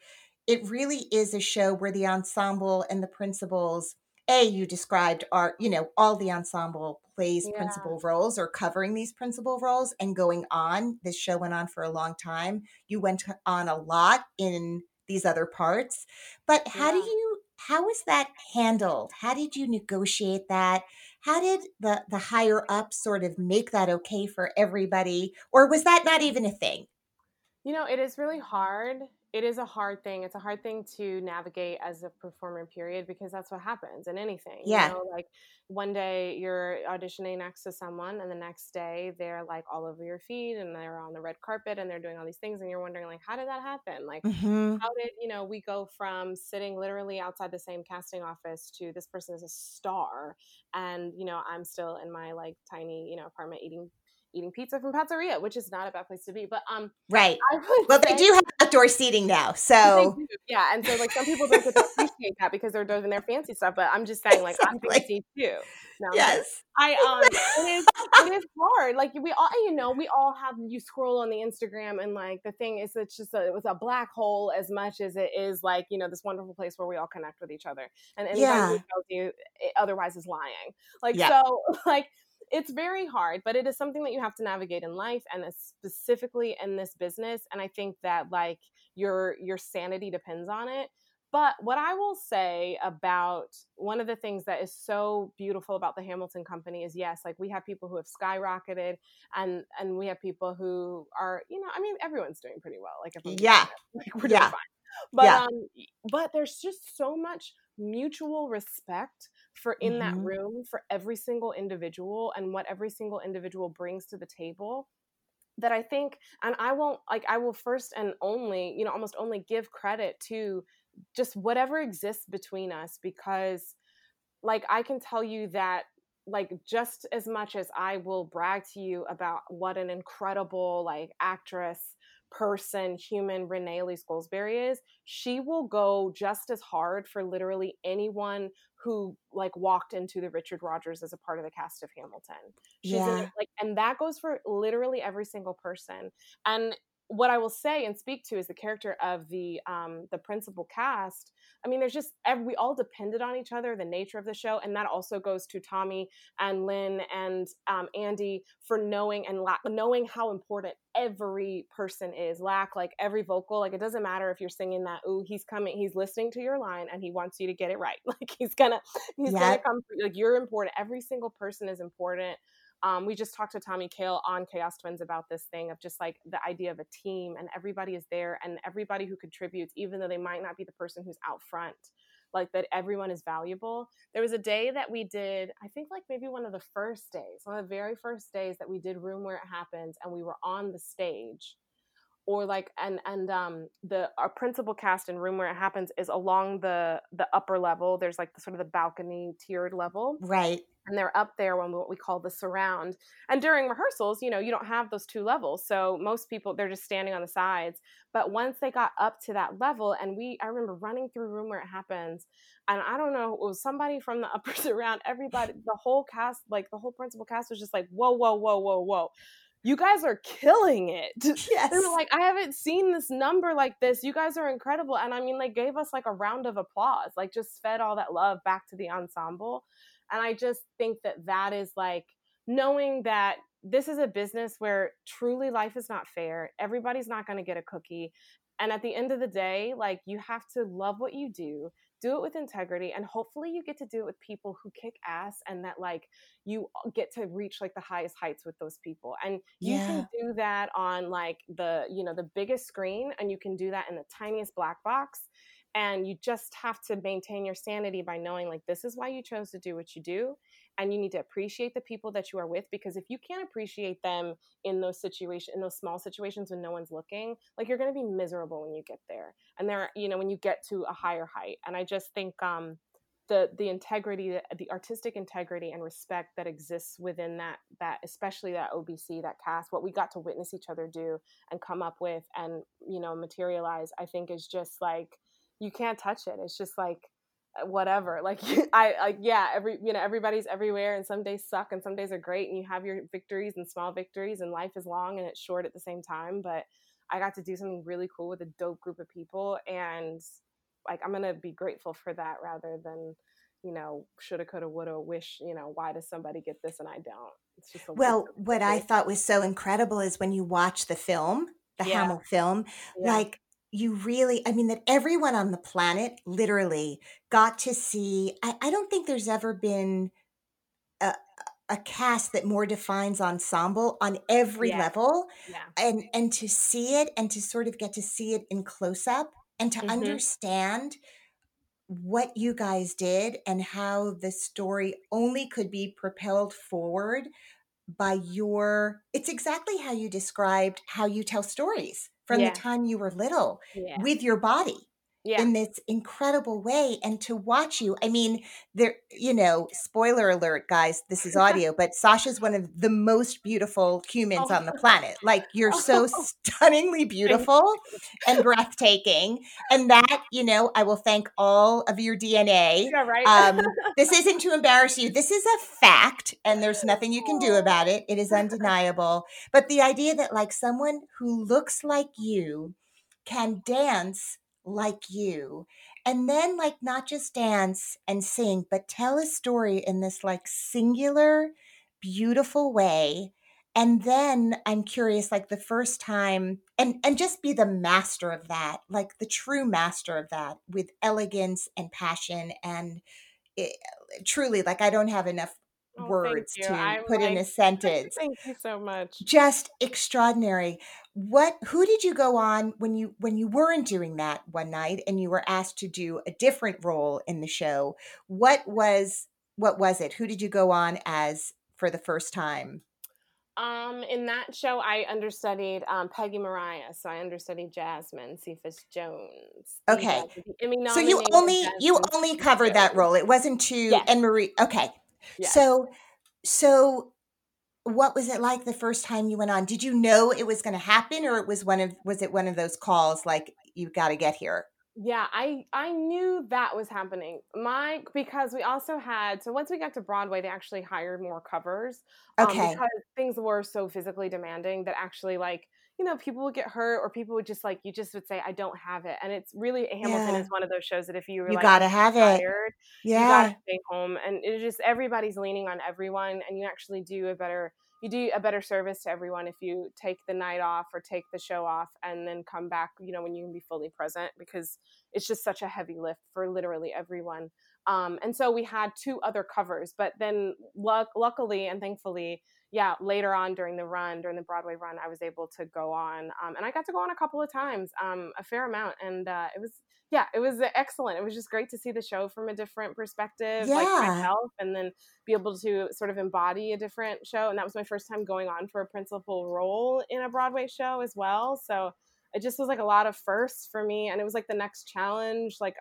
It really is a show where the ensemble and the principals, A, you described are, you know, all the ensemble plays yeah. principal roles or covering these principal roles and going on. This show went on for a long time. You went on a lot in these other parts. But how yeah. do you how was that handled? How did you negotiate that? How did the the higher up sort of make that okay for everybody or was that not even a thing? You know, it is really hard it is a hard thing. It's a hard thing to navigate as a performer, period, because that's what happens in anything. Yeah. You know, like one day you're auditioning next to someone, and the next day they're like all over your feet and they're on the red carpet and they're doing all these things, and you're wondering, like, how did that happen? Like, mm-hmm. how did, you know, we go from sitting literally outside the same casting office to this person is a star, and, you know, I'm still in my like tiny, you know, apartment eating eating pizza from Pizzeria, which is not a bad place to be. But um, right. Well, they do have outdoor seating now, *laughs* so yeah. And so like some people don't get to appreciate that because they're doing their fancy stuff. But I'm just saying, like I'm fancy too. No, yes. I um, *laughs* it is it is hard. Like we all, you know, we all have. You scroll on the Instagram, and like the thing is, it's just a, it was a black hole as much as it is like you know this wonderful place where we all connect with each other. And anybody yeah. who tells you otherwise is lying. Like yeah. so, *laughs* like it's very hard, but it is something that you have to navigate in life and specifically in this business. And I think that like your your sanity depends on it. But what I will say about one of the things that is so beautiful about the Hamilton company is yes, like we have people who have skyrocketed and and we have people who are, you know, I mean everyone's doing pretty well. Like if yeah. *laughs* Like we're doing yeah. fine. But yeah. um but there's just so much mutual respect for in mm-hmm. that room for every single individual and what every single individual brings to the table that I think, and I won't like, I will first and only, you know, almost only give credit to just whatever exists between us because, like, I can tell you that, like, just as much as I will brag to you about what an incredible, like, actress person, human Renee Elise Goldsberry is, she will go just as hard for literally anyone who like walked into the Richard Rodgers as a part of the cast of Hamilton. She's yeah. like, and that goes for literally every single person. And what I will say and speak to is the character of the um, the principal cast. I mean, there's just we all depended on each other, the nature of the show, and that also goes to Tommy and Lin and um, Andy for knowing and la- knowing how important every person is. Lac like every vocal, like it doesn't matter if you're singing that. Ooh, he's coming, he's listening to your line, and he wants you to get it right. *laughs* Like he's gonna, he's yep. gonna come. Like you're important. Every single person is important. Um, we just talked to Tommy Kail on Chaos Twins about this thing of just like the idea of a team and everybody is there and everybody who contributes, even though they might not be the person who's out front, like that everyone is valuable. There was a day that we did, I think like maybe one of the first days, one of the very first days that we did Room Where It Happens and we were on the stage or like and and um the our principal cast in room where it happens is along the the upper level. There's like the sort of the balcony tiered level. Right and they're up there on what we call the surround and during rehearsals you know you don't have those two levels so most people they're just standing on the sides but once they got up to that level and we i remember running through room where it happens and i don't know it was somebody from the *laughs* upper surround everybody the whole cast like the whole principal cast was just like whoa whoa whoa whoa whoa you guys are killing it. Yes. *laughs* They were like, I haven't seen this number like this. You guys are incredible. And I mean, they gave us like a round of applause, like just fed all that love back to the ensemble. And I just think that that is like knowing that this is a business where truly life is not fair. Everybody's not going to get a cookie. And at the end of the day, like you have to love what you do do it with integrity and hopefully you get to do it with people who kick ass and that like you get to reach like the highest heights with those people and you yeah. can do that on like the you know the biggest screen and you can do that in the tiniest black box and you just have to maintain your sanity by knowing like this is why you chose to do what you do and you need to appreciate the people that you are with because if you can't appreciate them in those situations in those small situations when no one's looking like you're going to be miserable when you get there and there you know when you get to a higher height and i just think um the the integrity the artistic integrity and respect that exists within that that especially that obc that cast what we got to witness each other do and come up with and you know materialize i think is just like you can't touch it it's just like uh, whatever *laughs* like i like yeah every you know everybody's everywhere and some days suck and some days are great and you have your victories and small victories and life is long and it's short at the same time but i got to do something really cool with a dope group of people and like i'm gonna be grateful for that rather than you know shoulda coulda woulda wish you know why does somebody get this and i don't it's just well what i thought was so incredible is when you watch the film the yeah. Hamill film yeah. like you really, I mean, that everyone on the planet literally got to see. I, I don't think there's ever been a, a cast that more defines ensemble on every yeah. level yeah. and and to see it and to sort of get to see it in close up and to mm-hmm. understand what you guys did and how the story only could be propelled forward by your it's exactly how you described how you tell stories from yeah. the time you were little yeah. with your body yeah. in this incredible way and to watch you i mean there you know spoiler alert guys this is *laughs* audio but sasha's one of the most beautiful humans oh. on the planet like you're so *laughs* stunningly beautiful and breathtaking and that you know i will thank all of your dna yeah, right. um, this *laughs* isn't to embarrass you this is a fact and there's nothing you can do about it it is undeniable but the idea that like someone who looks like you can dance like you and then like not just dance and sing but tell a story in this like singular beautiful way and then i'm curious like the first time and and just be the master of that like the true master of that with elegance and passion and it, truly like i don't have enough oh, words to I'm put like, in a *laughs* sentence. thank you so much. Just extraordinary. What who did you go on when you when you weren't doing that one night and you were asked to do a different role in the show? What was what was it? Who did you go on as for the first time? Um in that show i understudied um, peggy mariah so i understudied jasmine cephas jones okay. So you only you only covered that role. It wasn't to yes. and marie okay yes. so so what was it like the first time you went on? Did you know it was going to happen, or it was one of was it one of those calls like you've got to get here? Yeah, I I knew that was happening. My because we also had so once we got to Broadway, they actually hired more covers. Um, okay, because things were so physically demanding that actually like you know, people would get hurt or people would just like you just would say, I don't have it. And it's really Hamilton Yeah. is one of those shows that if you were You like gotta have it. tired, you Yeah. gotta stay home. And it's just everybody's leaning on everyone and you actually do a better you do a better service to everyone if you take the night off or take the show off and then come back, you know, when you can be fully present because it's just such a heavy lift for literally everyone. Um, and so we had two other covers, but then luck- luckily and thankfully, yeah, later on during the run, during the Broadway run, I was able to go on, um, and I got to go on a couple of times, um, a fair amount, and uh, it was, yeah, it was excellent. It was just great to see the show from a different perspective, like myself, and then be able to sort of embody a different show. And that was my first time going on for a principal role in a Broadway show as well. So it just was like a lot of firsts for me, and it was like the next challenge, like.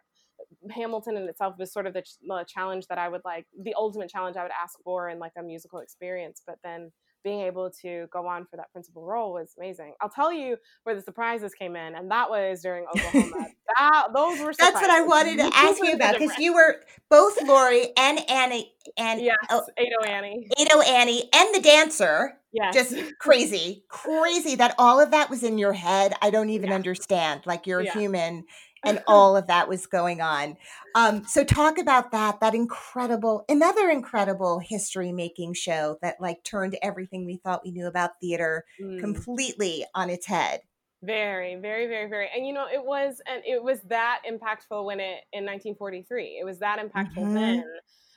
Hamilton in itself was sort of the, ch- the challenge that I would like, the ultimate challenge I would ask for in like a musical experience. But then being able to go on for that principal role was amazing. I'll tell you where the surprises came in, and that was during Oklahoma. *laughs* that those were surprises. That's what I wanted to *laughs* ask you about because you were both Laurey and Annie and yes, oh, Ado Annie. Ado Annie and the dancer. Yes, Just crazy, crazy that all of that was in your head. I don't even Yeah. understand. Like you're a human and all of that was going on. Um, so talk about that, that incredible, another incredible history making show that like turned everything we thought we knew about theater Mm. completely on its head. Very, very, very, very. And you know, it was and it was that impactful when it in 1943. It was that impactful Mhm. then.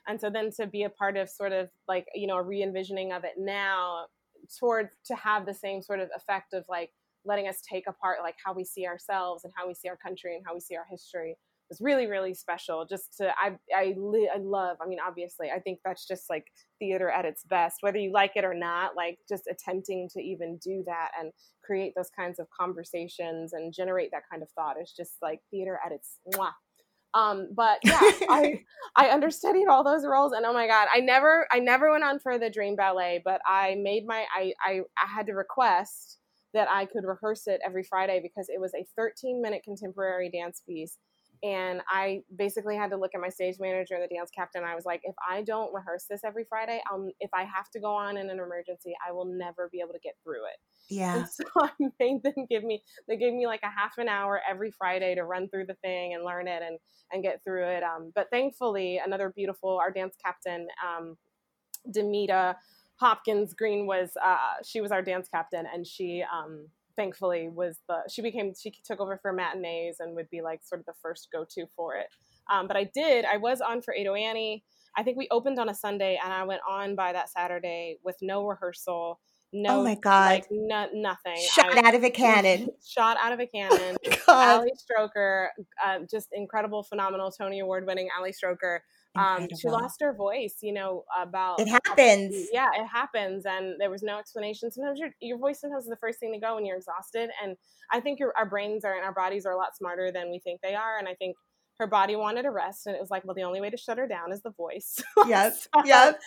And so then to be a part of sort of like, you know, a re-envisioning of it now towards to have the same sort of effect of like letting us take apart like how we see ourselves and how we see our country and how we see our history was really really special just to i i, li- I love i mean obviously i think that's just like theater at its best whether you like it or not like just attempting to even do that and create those kinds of conversations and generate that kind of thought is just like theater at its mwah. um but yeah i *laughs* i understudied all those roles and oh my god i never i never went on for the dream ballet but i made my i i, I had to request that I could rehearse it every Friday because it was a 13 minute contemporary dance piece. And I basically had to look at my stage manager and the dance captain. I was like, if I don't rehearse this every Friday, um, if I have to go on in an emergency, I will never be able to get through it. Yeah. And *laughs* so I made them give me, they gave me like a half an hour every Friday to run through the thing and learn it and, and get through it. Um, but thankfully, another beautiful, our dance captain, um, Demita Hopkins Green was uh, she was our dance captain, and she um, thankfully was the she became she took over for matinees and would be like sort of the first go to for it. Um, but I did I was on for Ado Annie. I think we opened on a Sunday, and I went on by that Saturday with no rehearsal, no Oh my God. like no, nothing. Shot I- out of a cannon. shot out of a cannon. *laughs* *laughs* God. Ali Stroker, uh, just incredible, phenomenal Tony Award winning Ali Stroker. Um, she lost her voice, you know, about It happens. yeah, it happens, and there was no explanation. Sometimes your your voice sometimes is the first thing to go when you're exhausted, and I think your our brains are and our bodies are a lot smarter than we think they are, and I think her body wanted a rest, and it was like, well, the only way to shut her down is the voice. *laughs* Yes. So Yep.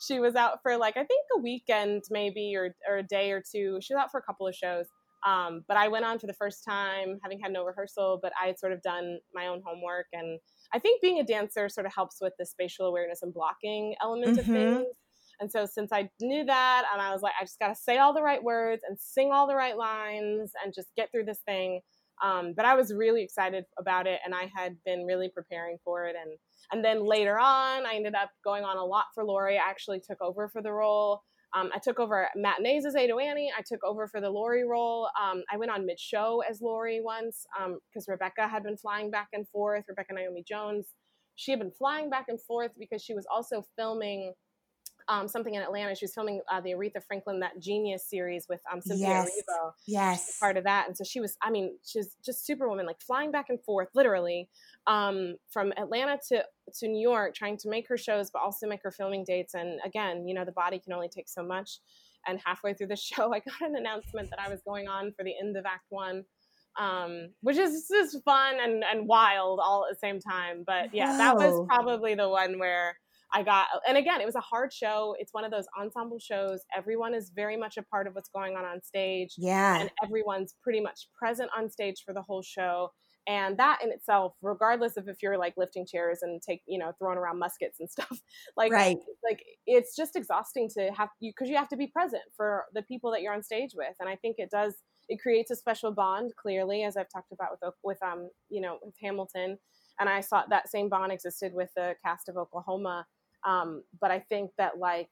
She was out for like I think a weekend maybe or or a day or two. She was out for a couple of shows. Um, but I went on for the first time, having had no rehearsal, but I had sort of done my own homework. And I think being a dancer sort of helps with the spatial awareness and blocking element of Mhm. things. And so since I knew that, and I was like, I just got to say all the right words and sing all the right lines and just get through this thing. Um, but I was really excited about it, and I had been really preparing for it. And and then later on, I ended up going on a lot for Laurey. I actually took over for the role. Um, I took over matinees as Ado Annie. I took over for the Laurey role. Um, I went on mid show as Laurey once because Rebecca had been flying back and forth. Rebecca Naomi Jones. She had been flying back and forth because she was also filming um, something in Atlanta. She was filming uh, the Aretha Franklin That Genius series with um, Cynthia Yes. Erivo Yes. part of that. And so she was, I mean, she's just superwoman, like flying back and forth, literally, um, from Atlanta to to New York, trying to make her shows, but also make her filming dates. And again, you know, the body can only take so much. And halfway through the *laughs* show, I got an announcement that I was going on for the end of Act One. Um, which is just fun and, and wild all at the same time. But yeah, that was probably the one where I got, and again, it was a hard show. It's one of those ensemble shows. Everyone is very much a part of what's going on on stage Yeah. and everyone's pretty much present on stage for the whole show and that in itself regardless of if you're like lifting chairs and take you know throwing around muskets and *laughs* stuff like Right. like it's just exhausting to have you because you have to be present for the people that you're on stage with and i think it does it creates a special bond clearly as i've talked about with with um you know with hamilton and i saw that same bond existed with the cast of oklahoma um but i think that like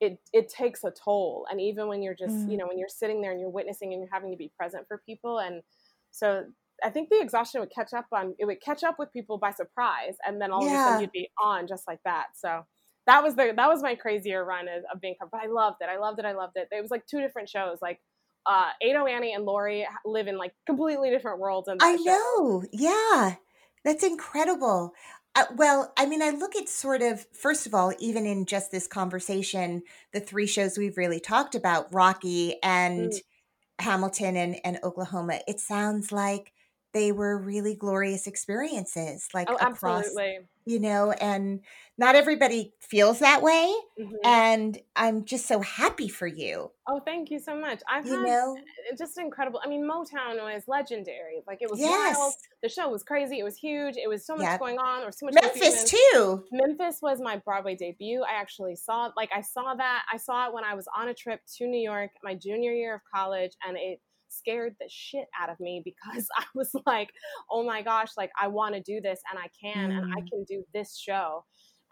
it it takes a toll and even when you're just mm. you know when you're sitting there and you're witnessing and you're having to be present for people and so I think the exhaustion would catch up on it would catch up with people by surprise, and then all yeah. of a sudden you'd be on just like that. So that was the that was my crazier run of, of being but I loved it. I loved it. I loved it. It was like two different shows. Like uh, Ado Annie and Laurey live in like completely different worlds. And I know, yeah, that's incredible. Uh, well, I mean, I look at sort of first of all, even in just this conversation, the three shows we've really talked about, Rocky and mm. Hamilton and, and Oklahoma. It sounds like they were really glorious experiences like oh, across absolutely. you know and not everybody feels that way mm-hmm. and i'm just so happy for you oh thank you so much i've you had know? just incredible i mean motown was legendary like it was yes. wild the show was crazy it was huge it was so much yep. going on there was so much memphis confusion. too memphis was my broadway debut i actually saw like i saw that i saw it when i was on a trip to new york my junior year of college and it scared the shit out of me because *laughs* I was like, oh my gosh, like I want to do this and I can mm. and I mm. can do this show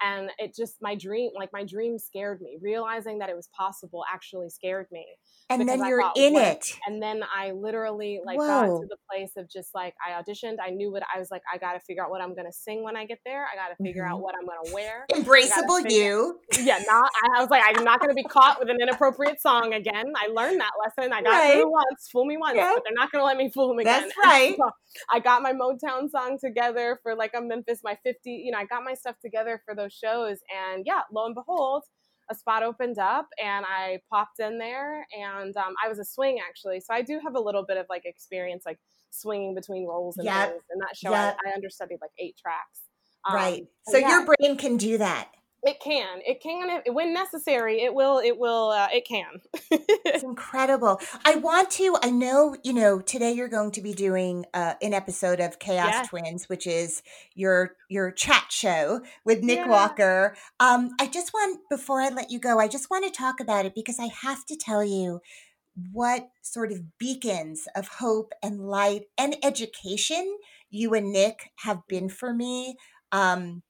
and it just my dream like my dream scared me. Realizing that it was possible actually scared me and then you're thought, in it. And then i literally like Whoa. got to the place of just like i auditioned. I knew what i was like i gotta figure out what i'm gonna sing when i get there. I gotta figure mm-hmm. out what i'm gonna wear. Embraceable you. Yeah not i was like i'm not gonna be caught with an inappropriate song again. I learned that lesson. I got right. fooled once fool me once but they're not gonna let me fool them again. That's right. *laughs* So i got my motown song together for like a memphis my 50 you know i got my stuff together for those shows and yeah lo and behold a spot opened up and I popped in there and um, I was a swing actually. So I do have a little bit of like experience like swinging between roles and yep. things. And that show yep. I, I, understudied like eight tracks. Um, right. So yeah. your brain can do that. It can. It can. When necessary, it will. It will. Uh, it can. *laughs* it's incredible. I want to. I know. You know. Today you're going to be doing uh, an episode of Chaos yes. Twins, which is your your chat show with Nick yeah. Walker. Um, I just want before I let you go, I just want to talk about it because I have to tell you what sort of beacons of hope and light and education you and Nick have been for me. Um,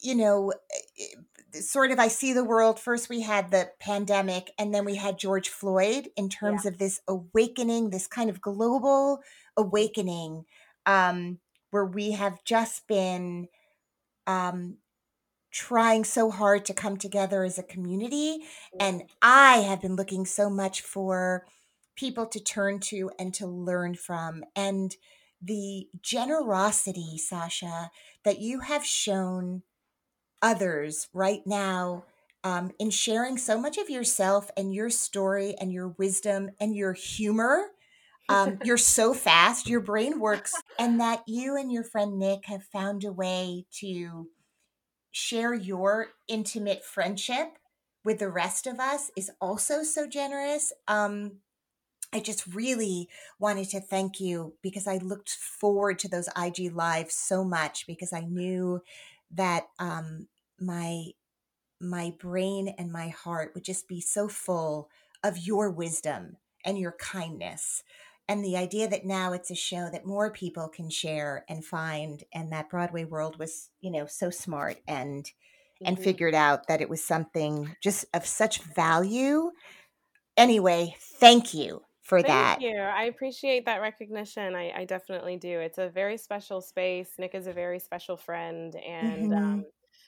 you know, eh, sort of I see the world. First, we had the pandemic, and then we had George Floyd in terms yeah. of this awakening, this kind of global awakening, um, where we have just been um, trying so hard to come together as a community. And I have been looking so much for people to turn to and to learn from. And the generosity, Sasha, that you have shown others right now um, in sharing so much of yourself and your story and your wisdom and your humor. Um, you're *laughs* so fast, your brain works, and that you and your friend Nick have found a way to share your intimate friendship with the rest of us is also so generous. Um, I just really wanted to thank you because I looked forward to those IG lives so much because I knew that um, my my brain and my heart would just be so full of your wisdom and your kindness and the idea that now it's a show that more people can share and find and that broadway world was you know so smart and mm-hmm. and figured out that it was something just of such value anyway thank you for Thank that. you. I appreciate that recognition. I, I, definitely do. It's a very special space. Nick is a very special friend, and mm-hmm. um,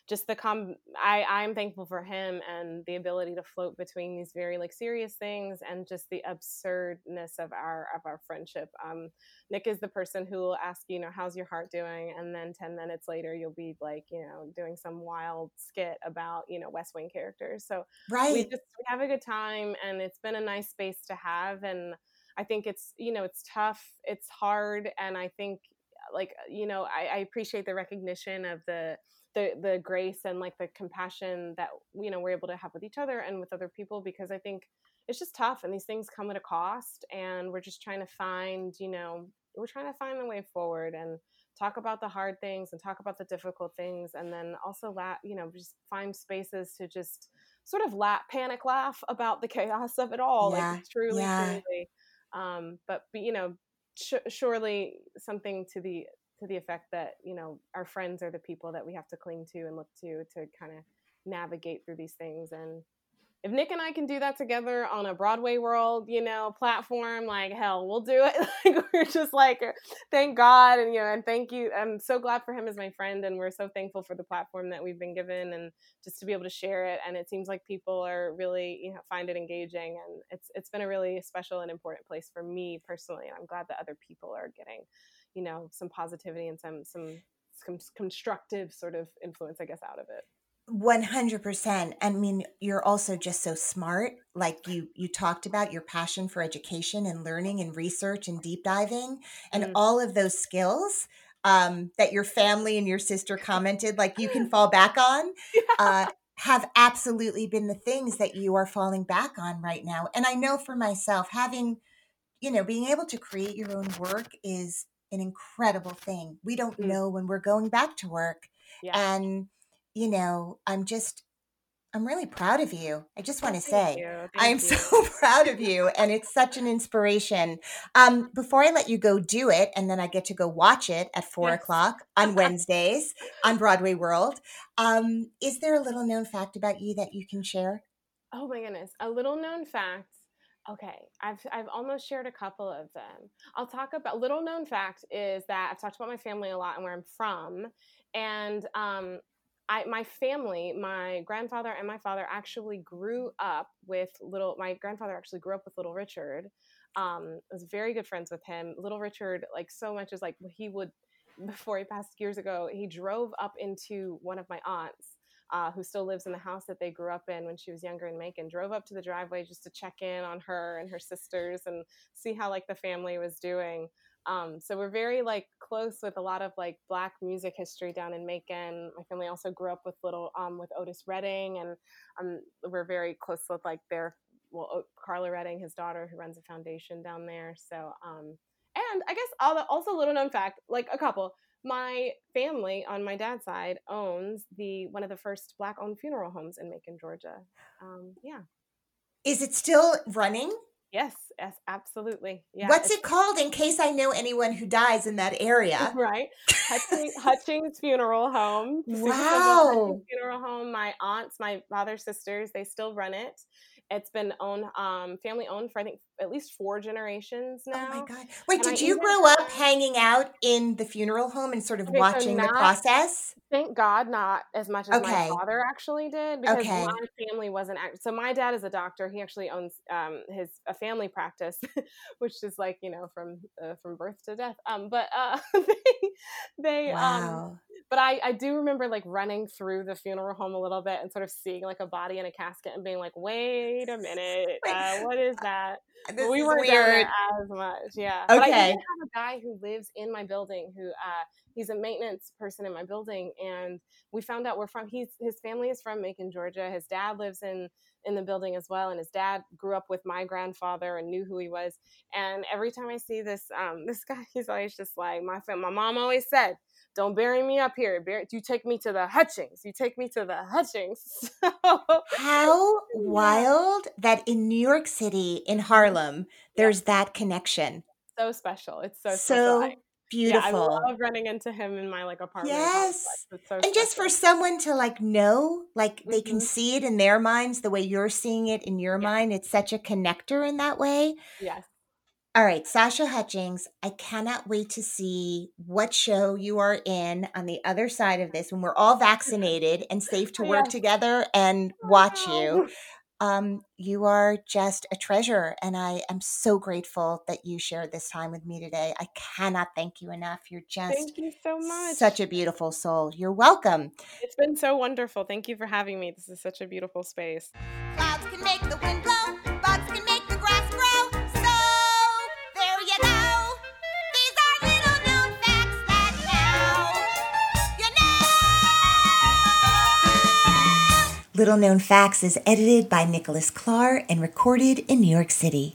just the com I I'm thankful for him and the ability to float between these very like serious things and just the absurdness of our of our friendship. Um, Nick is the person who will ask you know how's your heart doing, and then ten minutes later you'll be like you know doing some wild skit about you know West Wing characters. So right, we just we have a good time, and it's been a nice space to have and. I think it's you know it's tough, it's hard, and I think like you know I, I appreciate the recognition of the the the grace and like the compassion that you know we're able to have with each other and with other people because I think it's just tough and these things come at a cost and we're just trying to find you know we're trying to find the way forward and talk about the hard things and talk about the difficult things and then also la- you know just find spaces to just sort of laugh panic laugh about the chaos of it all yeah. like truly yeah. truly Um, but, but you know, sh- surely something to the to the effect that you know our friends are the people that we have to cling to and look to to kind of navigate through these things and if Nick and I can do that together on a Broadway World, you know, platform, like hell, we'll do it. *laughs* like we're just like, uh, thank God, and you know, and thank you. I'm so glad for him as my friend, and we're so thankful for the platform that we've been given, and just to be able to share it. And it seems like people are really, you know, find it engaging, and it's it's been a really special and important place for me personally. And I'm glad that other people are getting, you know, some positivity and some some, some constructive sort of influence, I guess, out of it. 100% i mean you're also just so smart like you you talked about your passion for education and learning and research and deep diving and mm. all of those skills um, that your family and your sister commented like you can *laughs* fall back on yeah. uh, have absolutely been the things that you are falling back on right now and i know for myself having you know being able to create your own work is an incredible thing we don't mm. know when we're going back to work yeah. and you know, I'm just I'm really proud of you. I just want to say I am so *laughs* proud of you, and it's such an inspiration. Um, before I let you go do it, and then I get to go watch it at four yes. o'clock on Wednesdays on Broadway World. Um, is there a little known fact about you that you can share? Oh my goodness, a little known fact. Okay, I've I've almost shared a couple of them. I'll talk about little known fact is that I've talked about my family a lot and where I'm from, and um, I, my family, my grandfather and my father actually grew up with little. My grandfather actually grew up with Little Richard. Um, was very good friends with him. Little Richard, like so much, is like he would before he passed years ago. He drove up into one of my aunts, uh, who still lives in the house that they grew up in when she was younger in Macon. Drove up to the driveway just to check in on her and her sisters and see how like the family was doing. Um, so we're very like close with a lot of like black music history down in Macon. My family also grew up with little um, with Otis Redding, and um, we're very close with like their well Karla Redding, his daughter, who runs a foundation down there. So um, and I guess all the, also little known fact, like a couple. My family on my dad's side owns the one of the first black owned funeral homes in Macon, Georgia. Um, yeah. Is it still running? Yes, yes, absolutely. Yeah. What's it called in case I know anyone who dies in that area? *laughs* Right. Hutchings, Hutchings Funeral Home. Wow. Funeral home. My aunts, my father's sisters, they still run it. It's been owned, um, family owned for I think at least four generations now. Oh my god! Wait, and did I you grow up hanging out in the funeral home and sort of okay, watching so not, the process? Thank God, not as much as okay. my father actually did, because okay. my family wasn't. Act- so my dad is a doctor. He actually owns um, his a family practice, *laughs* which is like you know from uh, from birth to death. Um, but uh, *laughs* they they um, wow. um but I, I do remember like running through the funeral home a little bit and sort of seeing like a body in a casket and being like, wait a minute, uh, what is that? *laughs* This we weren't weird. as much, yeah. Okay. But I have a guy who lives in my building who uh, he's a maintenance person in my building, and we found out we're from. He's his family is from Macon, Georgia. His dad lives in in the building as well, and his dad grew up with my grandfather and knew who he was. And every time I see this um, *laughs* this guy, he's always just like my my mom always said don't bury me up here. Bury, you take me to the Hutchings. You take me to the Hutchings. *laughs* How wild that in New York City, in Harlem, there's yeah. that connection. So special. It's so so special. beautiful. Yeah, I love running into him in my like apartment. Yes, so and just for someone to like know, like mm-hmm. they can mm-hmm. see it in their minds the way you're seeing it in your yeah. mind. It's such a connector in that way. Yes. All right, Sasha Hutchings, I cannot wait to see what show you are in on the other side of this when we're all *laughs* vaccinated and safe to work yes. together and watch you. Um, you are just a treasure, and I am so grateful that you shared this time with me today. I cannot thank you enough. You're just thank you so much. Such a beautiful soul. You're welcome. It's been so wonderful. Thank you for having me. This is such a beautiful space. Clouds can make the wind blow. Little Known Facts is edited by Nicholas Clark and recorded in New York City.